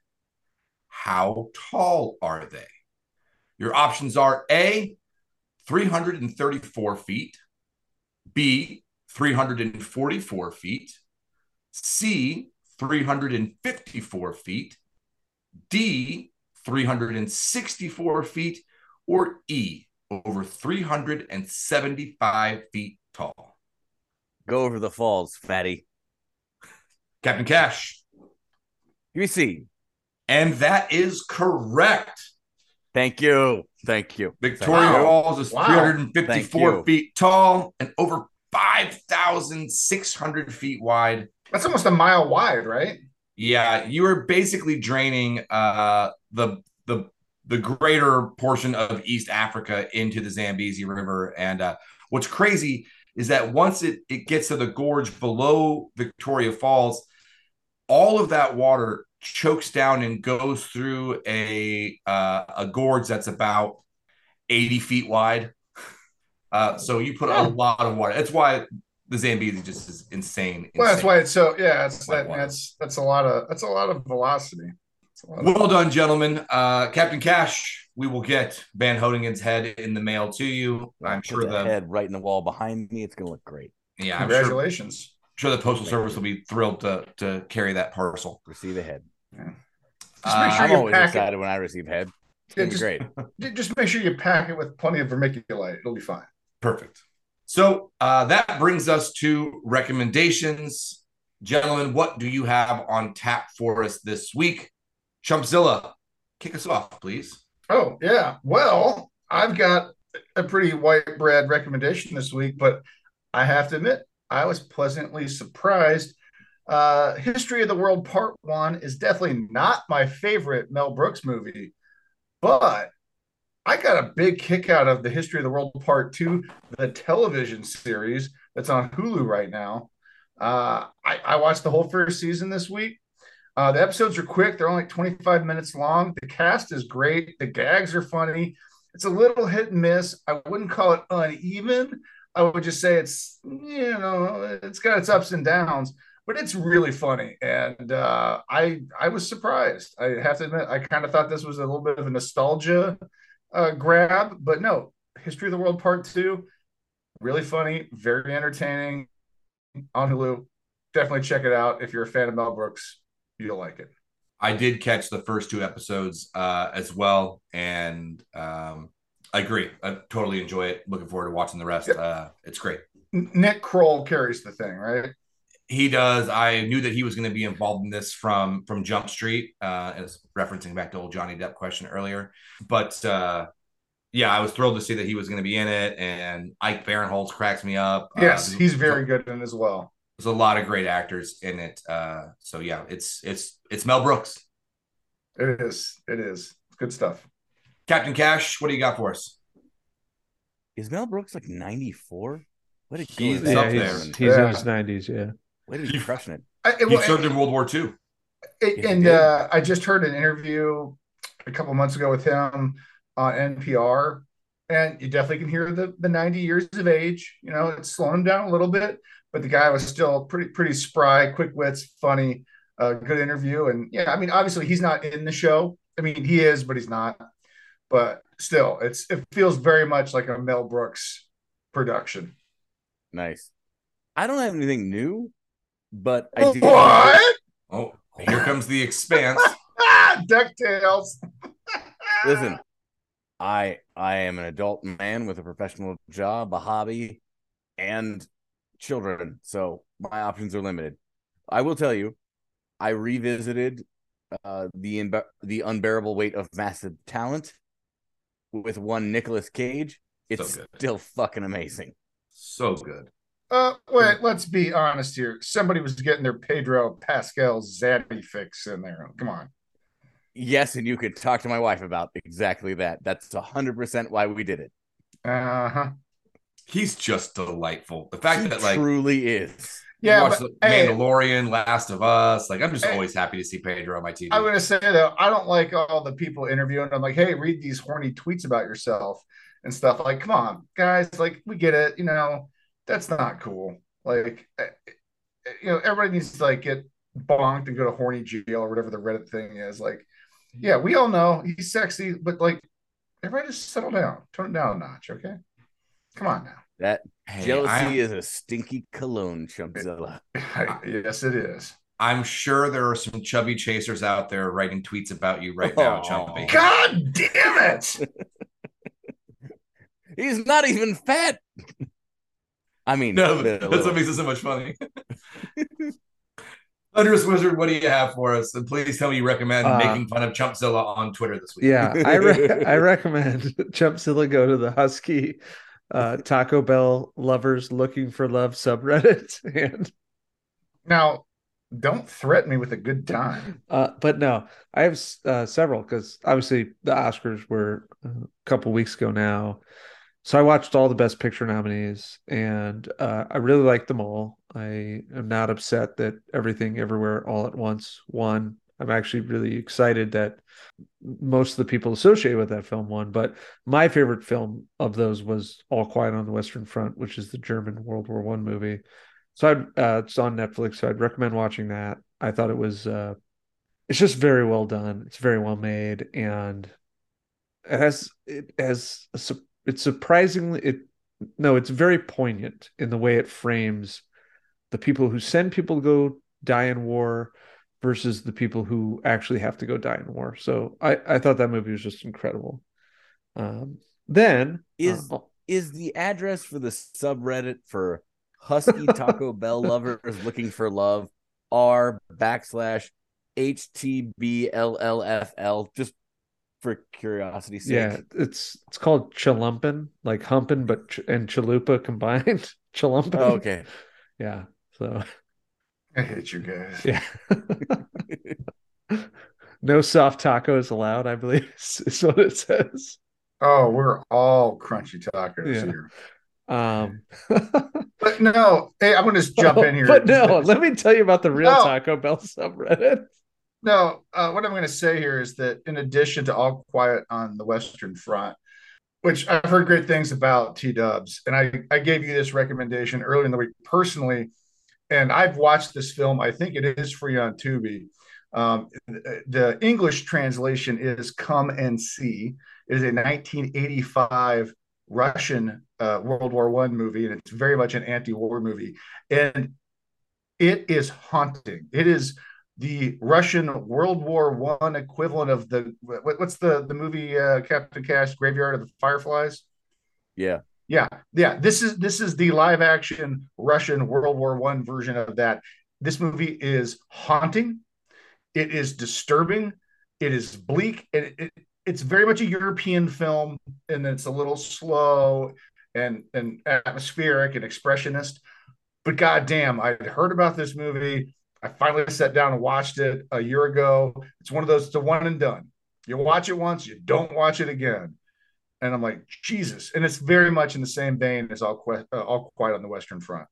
How tall are they? Your options are A, 334 feet, B, 344 feet, C, 354 feet, D, 364 feet, or E, over 375 feet tall. Go over the falls, fatty. Captain Cash. Give me C. And that is correct. Thank you. Thank you. Victoria Wow. Falls is Wow. 354 feet tall and over 5,600 feet wide. That's almost a mile wide, right? Yeah, you are basically draining uh, the the the greater portion of East Africa into the Zambezi River. And uh, what's crazy is that once it it gets to the gorge below Victoria Falls, all of that water chokes down and goes through a uh, a gorge that's about 80 feet wide. Uh, so you put a lot of water. That's why the Zambezi just is insane. Well, that's why it's so. Yeah, it's that. That's that's a lot of that's a lot of velocity. It's a of- Well done, gentlemen. Uh, Captain Cash, we will get Van Hodingen's head in the mail to you. I'm sure the the head right in the wall behind me. It's gonna look great. yeah, I'm Congratulations. sure the postal service will be thrilled to to carry that parcel. Receive a head. Just Uh, make sure I'm always pack excited when I receive head. It's Yeah, gonna be just- great. Just make sure you pack it with plenty of vermiculite. It'll be fine. Perfect. So uh, that brings us to recommendations, gentlemen. What do you have on tap for us this week? Chumpzilla, kick us off, please. Oh yeah. Well, I've got a pretty white bread recommendation this week, but I have to admit I was pleasantly surprised. Uh, History of the World Part One is definitely not my favorite Mel Brooks movie, but I got a big kick out of the History of the World Part Two, the television series that's on Hulu right now. Uh, I, I watched the whole first season this week. Uh, the episodes are quick; they're only like 25 minutes long. The cast is great. The gags are funny. It's a little hit and miss. I wouldn't call it uneven. I would just say it's you know it's got its ups and downs, but it's really funny. And uh, I I was surprised. I have to admit, I kind of thought this was a little bit of a nostalgia uh, grab, but no. History of the World Part Two, really funny, very entertaining on Hulu. Definitely check it out if you're a fan of Mel Brooks. You'll like it. I did catch the first two episodes uh, as well, and um, I agree. I totally enjoy it. Looking forward to watching the rest. Uh, it's great. Nick Kroll carries the thing, right? He does. I knew that he was going to be involved in this from from Jump Street, uh, as referencing back to old Johnny Depp question earlier. But uh, yeah, I was thrilled to see that he was going to be in it, and Ike Barinholtz cracks me up. Uh, Yes, there's- he's very good in it as well. There's a lot of great actors in it. Uh, so yeah, it's it's it's Mel Brooks. It is. It is. It's good stuff. Captain Cash, what do you got for us? Is Mel Brooks like 94? What did He's up yeah, there. he's, he's Yeah. in his nineties. Yeah, What is he crushing it? I, it- He well, served in World War II. It- Yes, and uh, I just heard an interview a couple months ago with him on NPR, and you definitely can hear the the 90 years of age. You know, it's slowing him down a little bit, but the guy was still pretty pretty spry, quick wits, funny, uh, good interview. And yeah, I mean, obviously he's not in the show. I mean, he is, but he's not. But still, it's it feels very much like a Mel Brooks production. Nice. I don't have anything new, but I do. What? Oh, here comes the expanse. Ducktales. Listen, I I am an adult man with a professional job, a hobby, and children, so my options are limited. I will tell you, I revisited uh, the Unbe- the unbearable weight of massive talent with one Nicolas Cage. It's good. still fucking amazing. So good. Uh, wait, let's be honest here. Somebody was getting their Pedro Pascal Zaddy fix in there. Come on. Yes, and you could talk to my wife about exactly that. That's hundred percent why we did it. Uh huh. He's just delightful. The fact He that like truly is. Yeah, watch but, the hey, Mandalorian, Last of Us. Like I'm just Hey. always happy to see Pedro on my TV. I'm gonna say though, I don't like all the people interviewing. I'm like, hey, read these horny tweets about yourself and stuff. Like, come on, guys. Like, we get it. You know, that's not cool. Like, eh, eh, you know, everybody needs to like get bonked and go to horny jail or whatever the Reddit thing is. Like, yeah, we all know he's sexy, but like, everybody just settle down, tone it down a notch, okay? Come on now. That Hey, jealousy I'm- is a stinky cologne, Chumpzilla. yes, it is. I'm sure there are some chubby chasers out there writing tweets about you right now, Aw. Chumpy. God damn it! He's not even fat. I mean, No, that's little. what makes it so much funny. Thunderous Wizard, what do you have for us? And please tell me you recommend Uh, making fun of Chumpzilla on Twitter this week. Yeah, I re- I recommend Chumpzilla go to the Husky uh, Taco Bell lovers looking for love subreddit, and Now, don't threaten me with a good time. uh, but no, I have uh, several because obviously the Oscars were a couple weeks ago now, so I watched all the Best Picture nominees, and uh, I really liked them all. I am not upset that Everything Everywhere All at Once won. I'm actually really excited that most of the people associated with that film won. But my favorite film of those was All Quiet on the Western Front, which is the German World War One movie. So I'd, uh, it's on Netflix, so I'd recommend watching that. I thought it was uh, it's just very well done. It's very well made, and it has it has a, it's surprisingly it no, it's very poignant in the way it frames the people who send people to go die in war versus the people who actually have to go die in war. So I I thought that movie was just incredible. Um, then Is- uh, Is the address for the subreddit for Husky Taco Bell lovers looking for love r backslash HTBLLFL just for curiosity's sake? yeah, it's it's called chalumpin, like humping, but ch- and chalupa combined. chalumpin. Oh, okay. Yeah. So I hate you guys. yeah. no soft tacos allowed, I believe is, what it says. Oh, we're all crunchy tacos Yeah. here. Um But no, hey, I'm gonna just jump in here. But no, let me tell you about the real No. Taco Bell subreddit. No, uh, what I'm going to say here is that in addition to All Quiet on the Western Front, which I've heard great things about T Dubs, and I, I gave you this recommendation earlier in the week personally, and I've watched this film. I think it is free on Tubi. Um, the, English translation is Come and See. It is a 1985 Russian uh, World War One movie, and it's very much an anti-war movie, and it is haunting. It is the Russian World War One equivalent of the what, what's the the movie uh, Captain Cash Graveyard of the Fireflies? Yeah. Yeah, yeah. This is this is the live action Russian World War One version of that. This movie is haunting. It is disturbing. It is bleak. It, it, it's very much a European film, and it's a little slow and and atmospheric and expressionist. But goddamn, I'd heard about this movie. I finally sat down and watched it a year ago. It's one of those, it's a one and done. You watch it once, you don't watch it again. And I'm like, Jesus. And it's very much in the same vein as All, que- uh, All Quiet on the Western Front.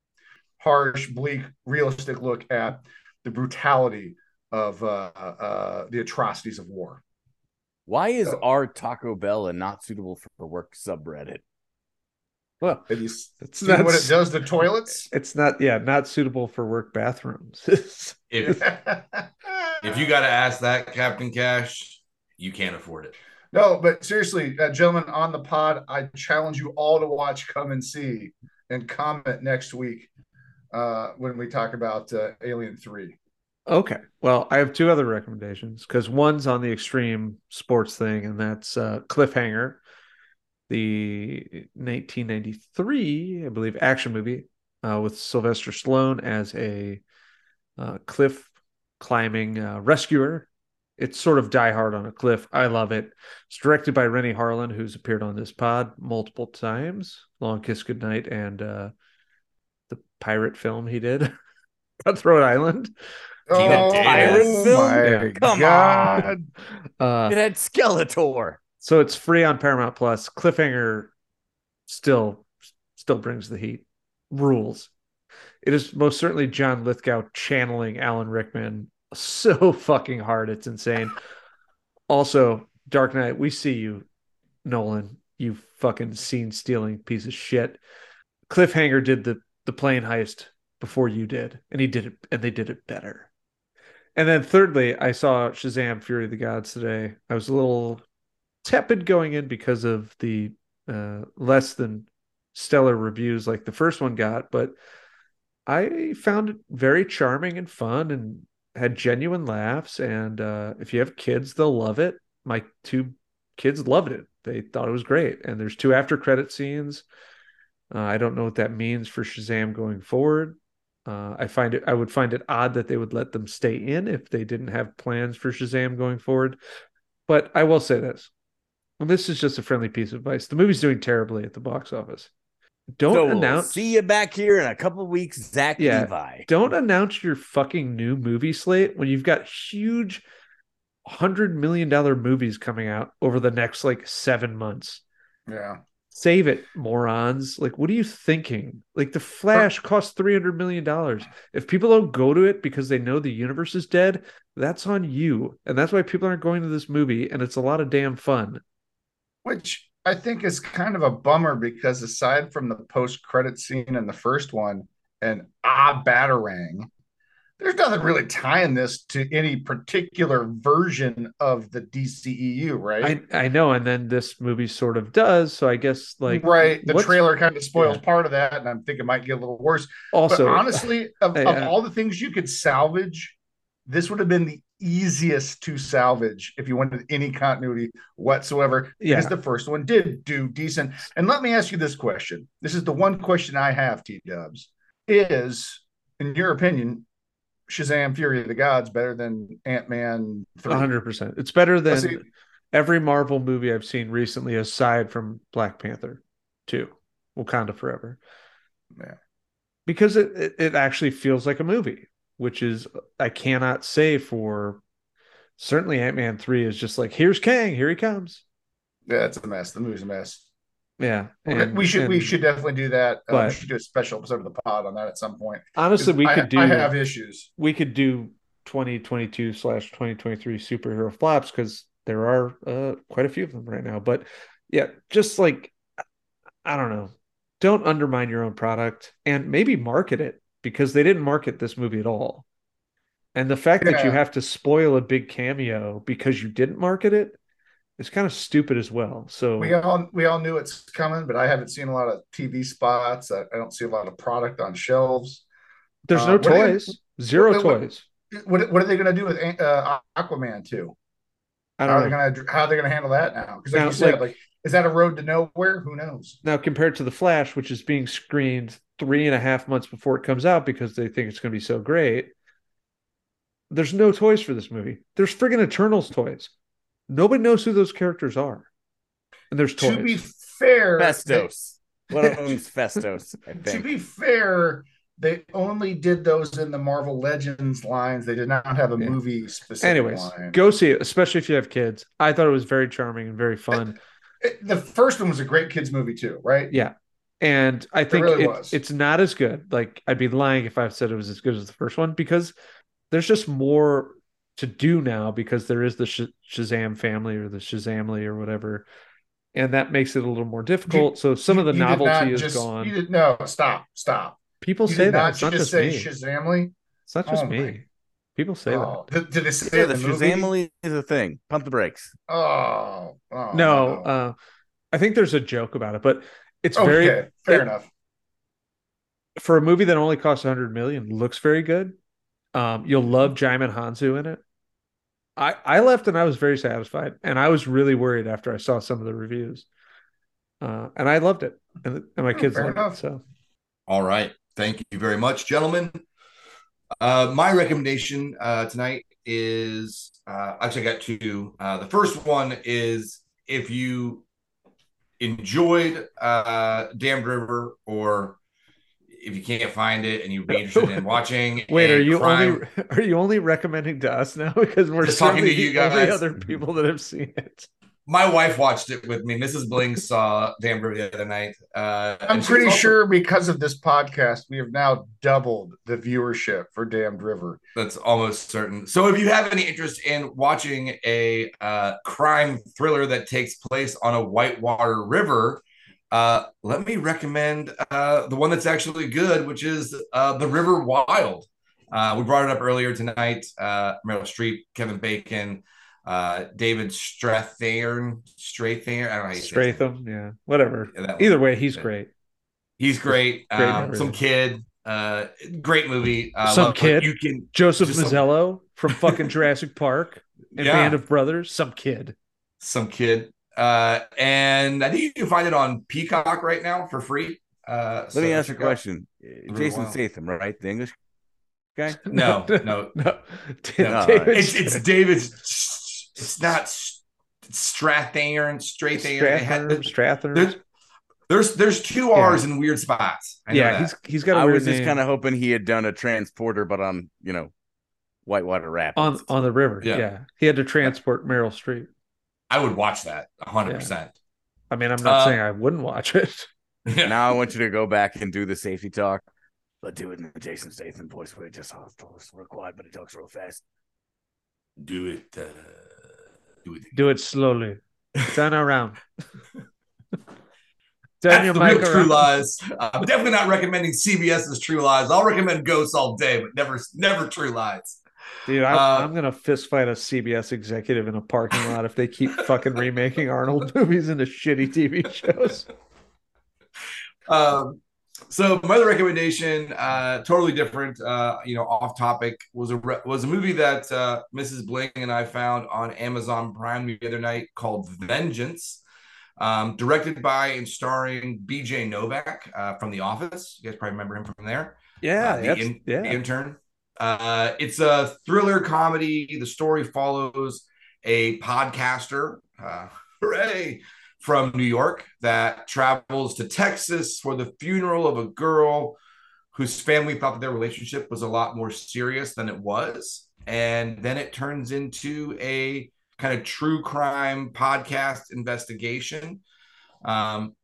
Harsh, bleak, realistic look at the brutality of uh, uh, the atrocities of war. Why is So- our Taco Bell a not suitable for work subreddit? Well, Have you it's seen not what it does to toilets? It's not yeah, not suitable for work bathrooms. If if you got to ask that, Captain Cash, you can't afford it. No, but seriously, uh, gentlemen, on the pod, I challenge you all to watch Come and See and comment next week uh, when we talk about uh, Alien Three. Okay. Well, I have two other recommendations because one's on the extreme sports thing, and that's uh, Cliffhanger, the 1993, I believe, action movie uh, with Sylvester Stallone as a uh, cliff climbing uh, rescuer. It's sort of Die Hard on a cliff. I love it. It's directed by Renny Harlin, who's appeared on this pod multiple times. Long Kiss Goodnight and uh, the pirate film he did, Cutthroat Island. Oh, Pirate film? my Yeah. Come God. Uh, it had Skeletor. so it's free on Paramount Plus. Cliffhanger still still brings the heat. Rules. It is most certainly John Lithgow channeling Alan Rickman so fucking hard. It's insane. Also, Dark Knight, we see you, Nolan. You fucking scene stealing piece of shit. Cliffhanger did the the plane heist before you did, and he did it, and they did it better. And then thirdly, I saw Shazam: Fury of the Gods today. I was a little tepid going in because of the uh, less than stellar reviews like the first one got, but I found it very charming and fun and had genuine laughs. And uh, if you have kids, they'll love it. My two kids loved it. They thought it was great. And there's two after credit scenes. Uh, I don't know what that means for Shazam going forward. Uh, I find it. I would find it odd that they would let them stay in if they didn't have plans for Shazam going forward. But I will say this: and this is just a friendly piece of advice. The movie's doing terribly at the box office. Don't so we'll announce. see you back here in a couple weeks, Zach Yeah. Levi. Don't announce your fucking new movie slate when you've got huge hundred million dollar movies coming out over the next like seven months. Yeah. Save it, morons. Like, what are you thinking? Like, The Flash costs $300 million. If people don't go to it because they know the universe is dead, that's on you. And that's why people aren't going to this movie. And it's a lot of damn fun. which I think is kind of a bummer because aside from the post credit scene in the first one and Ah Batarang, there's nothing really tying this to any particular version of the DCEU, right? I, I know. And then this movie sort of does. So I guess, like, right. The trailer kind of spoils Yeah. part of that, and I'm thinking it might get a little worse. Also, but honestly, of, of all the things you could salvage, this would have been the easiest to salvage if you wanted any continuity whatsoever. Yeah. Because the first one did do decent. And let me ask you this question. This is the one question I have, T Dubs. Is, in your opinion, Shazam Fury of the Gods better than Ant Man 3? 100%. It's better than see. every Marvel movie I've seen recently, aside from Black Panther 2, Wakanda Forever. Yeah. Because it, it, it actually feels like a movie, which is, I cannot say for certainly Ant Man 3 is just like, here's Kang, here he comes. Yeah, it's a mess. The movie's a mess. Yeah. And- we should we should definitely do that. Uh, but- we should do a special episode of the pod on that at some point. Honestly, we I- could do, I have issues. we could do 2022 slash 2023 superhero flops because there are uh, quite a few of them right now. But yeah, just like I don't know, don't undermine your own product and maybe market it because they didn't market this movie at all. And the fact that you have to spoil a big cameo because you didn't market it is kind of stupid as well. So We all we all knew it's coming, but I haven't seen a lot of TV spots. I, I don't see a lot of product on shelves. there's uh, no are they- toys, zero what- toys. What what are they going to do with uh, Aquaman too? I How are don't they know. going to how are they going to handle that now? Because like Now, you said, like- like is that a road to nowhere? Who knows? Now, compared to The Flash, which is being screened three and a half months before it comes out because they think it's going to be so great, there's no toys for this movie. There's friggin' Eternals toys. Nobody knows who those characters are. And there's toys. To be fair, Phastos. One of them's Phastos, I they- to be fair, they only did those in the Marvel Legends lines. They did not have a Yeah. movie specific Anyways, line. go see it, especially if you have kids. I thought it was very charming and very fun. It- the first one was a great kids movie too, right? Yeah. And I think really it- it's not as good. Like I'd be lying if I said it was as good as the first one because there's just more to do now because there is the Sh- Shazam family or the Shazamly or whatever, and that makes it a little more difficult. so some of the You did not novelty is just- gone. You did, no, stop, stop. People You say did that. not It's not just just say me. Shazamly. It's not just Oh my- me. People say Oh, did, did they say Yeah, the in the movie? Shazamily is a thing. Pump the brakes. Oh, oh, that. No, uh, I think there's a joke about it, but it's okay, very fair it- enough. for a movie that only costs 100 million. Looks very good. Um, you'll love Djimon Hounsou in it. I I left and I was very satisfied, and I was really worried after I saw some of the reviews. Uh, and I loved it, and, and my Oh, kids fair loved enough. it. So All right. Thank you very much, gentlemen. Uh, my recommendation uh, tonight is uh, actually I got two. Uh, the first one is if you enjoyed uh, Damned River or if you can't find it and you'd be interested in watching. wait, are you crime- only are you only recommending to us now because we're Just talking to you guys. other people that have seen it? My wife watched it with me. Mrs. Bling saw Damned River the other night. Uh, I'm pretty also- sure because of this podcast, we have now doubled the viewership for Damned River. That's almost certain. So, if you have any interest in watching a uh, crime thriller that takes place on a whitewater river, uh, let me recommend uh, the one that's actually good, which is uh, The River Wild. Uh, we brought it up earlier tonight. Uh, Meryl Streep, Kevin Bacon, uh, David Strathairn, Strathairn. I don't know how you say his. Stratham, yeah, whatever. Yeah. Either way, he's Yeah. great. He's great. Great um, some kid. Uh, great movie. Uh, Some love- kid? You can Joseph Just some- Mazzello from fucking Jurassic Park and Yeah. Band of Brothers. Some kid. some kid. Uh, and I think you can find it on Peacock right now for free. Uh, Let so me ask you a check out- question. Jason Wild. Statham, right? The English guy? No, no, no. no. David It's it's David. It's not Strathairn, Strathairn. They had- Stratham. Stratham. There's, there's there's two Yeah. R's in weird spots. I know Yeah, that. he's he's got a I weird was just kind of hoping he had done a transporter, but on, you know, Whitewater Rapids. on on the river. Yeah. Yeah. he had to transport Meryl Streep. I would watch that 100. percent I mean, I'm not Uh, saying I wouldn't watch it. now I want you to go back and do the safety talk, but do it in the Jason Statham voice where it just all talks real quiet, but it talks real fast. Do it. Uh, do it. Do it slowly. Turn around. Turn That's your the mic real True. Lies. I'm definitely not recommending CBS's True Lies. I'll recommend Ghosts all day, but never, never True Lies. Dude, I, Uh, I'm gonna fist fight a CBS executive in a parking lot if they keep fucking remaking Arnold movies into shitty TV shows. Um, so my other recommendation, uh, totally different, uh, you know, off topic, was a re- was a movie that uh, Mrs. Bling and I found on Amazon Prime the other night called Vengeance, um, directed by and starring B.J. Novak uh, from The Office. You guys probably remember him from there. Yeah, uh, the, in- yeah. the intern. Uh, it's a thriller comedy. The story follows a podcaster, uh, hooray, from New York that travels to Texas for the funeral of a girl whose family thought that their relationship was a lot more serious than it was. And then it turns into a kind of true crime podcast investigation. Um,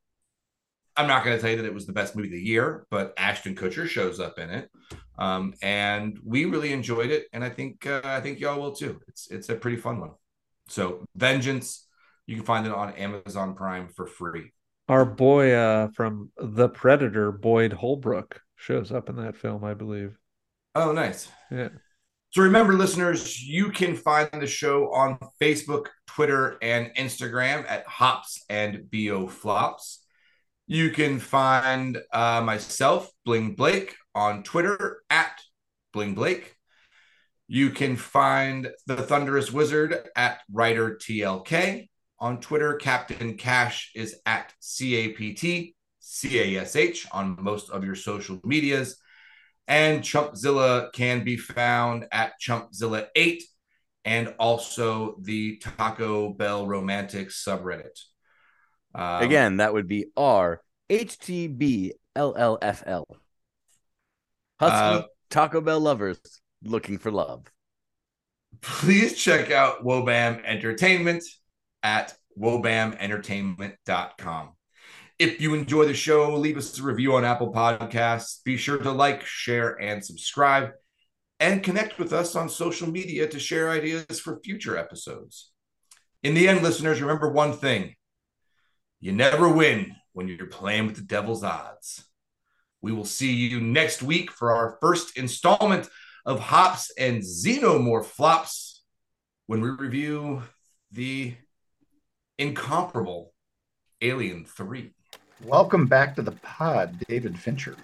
I'm not going to tell you that it was the best movie of the year, but Ashton Kutcher shows up in it, um, and we really enjoyed it, and I think uh, I think y'all will too. It's it's a pretty fun one. So Vengeance, you can find it on Amazon Prime for free. Our boy uh, from The Predator, Boyd Holbrook, shows up in that film, I believe. Oh, nice. Yeah. So remember, listeners, you can find the show on Facebook, Twitter, and Instagram at Hops and Bo Flops. You can find uh, myself, Bling Blake, on Twitter at Bling Blake. You can find the Thunderous Wizard at Writer TLK. On Twitter, Captain Cash is at CAPT, CASH on most of your social medias. And Chumpzilla can be found at Chumpzilla8 and also the Taco Bell Romantics subreddit. Um, Again, that would be R H T B L L F L. Husky Uh, Taco Bell lovers looking for love. please check out Wobam Entertainment at wobamentertainment.com. If you enjoy the show, leave us a review on Apple Podcasts. Be sure to like, share, and subscribe. and connect with us on social media to share ideas for future episodes. In the end, listeners, remember one thing you never win when you're playing with the devil's odds. We will see you next week for our first installment of Hops and Xenomorph Flops when we review the incomparable Alien 3. Welcome back to the pod, David Fincher.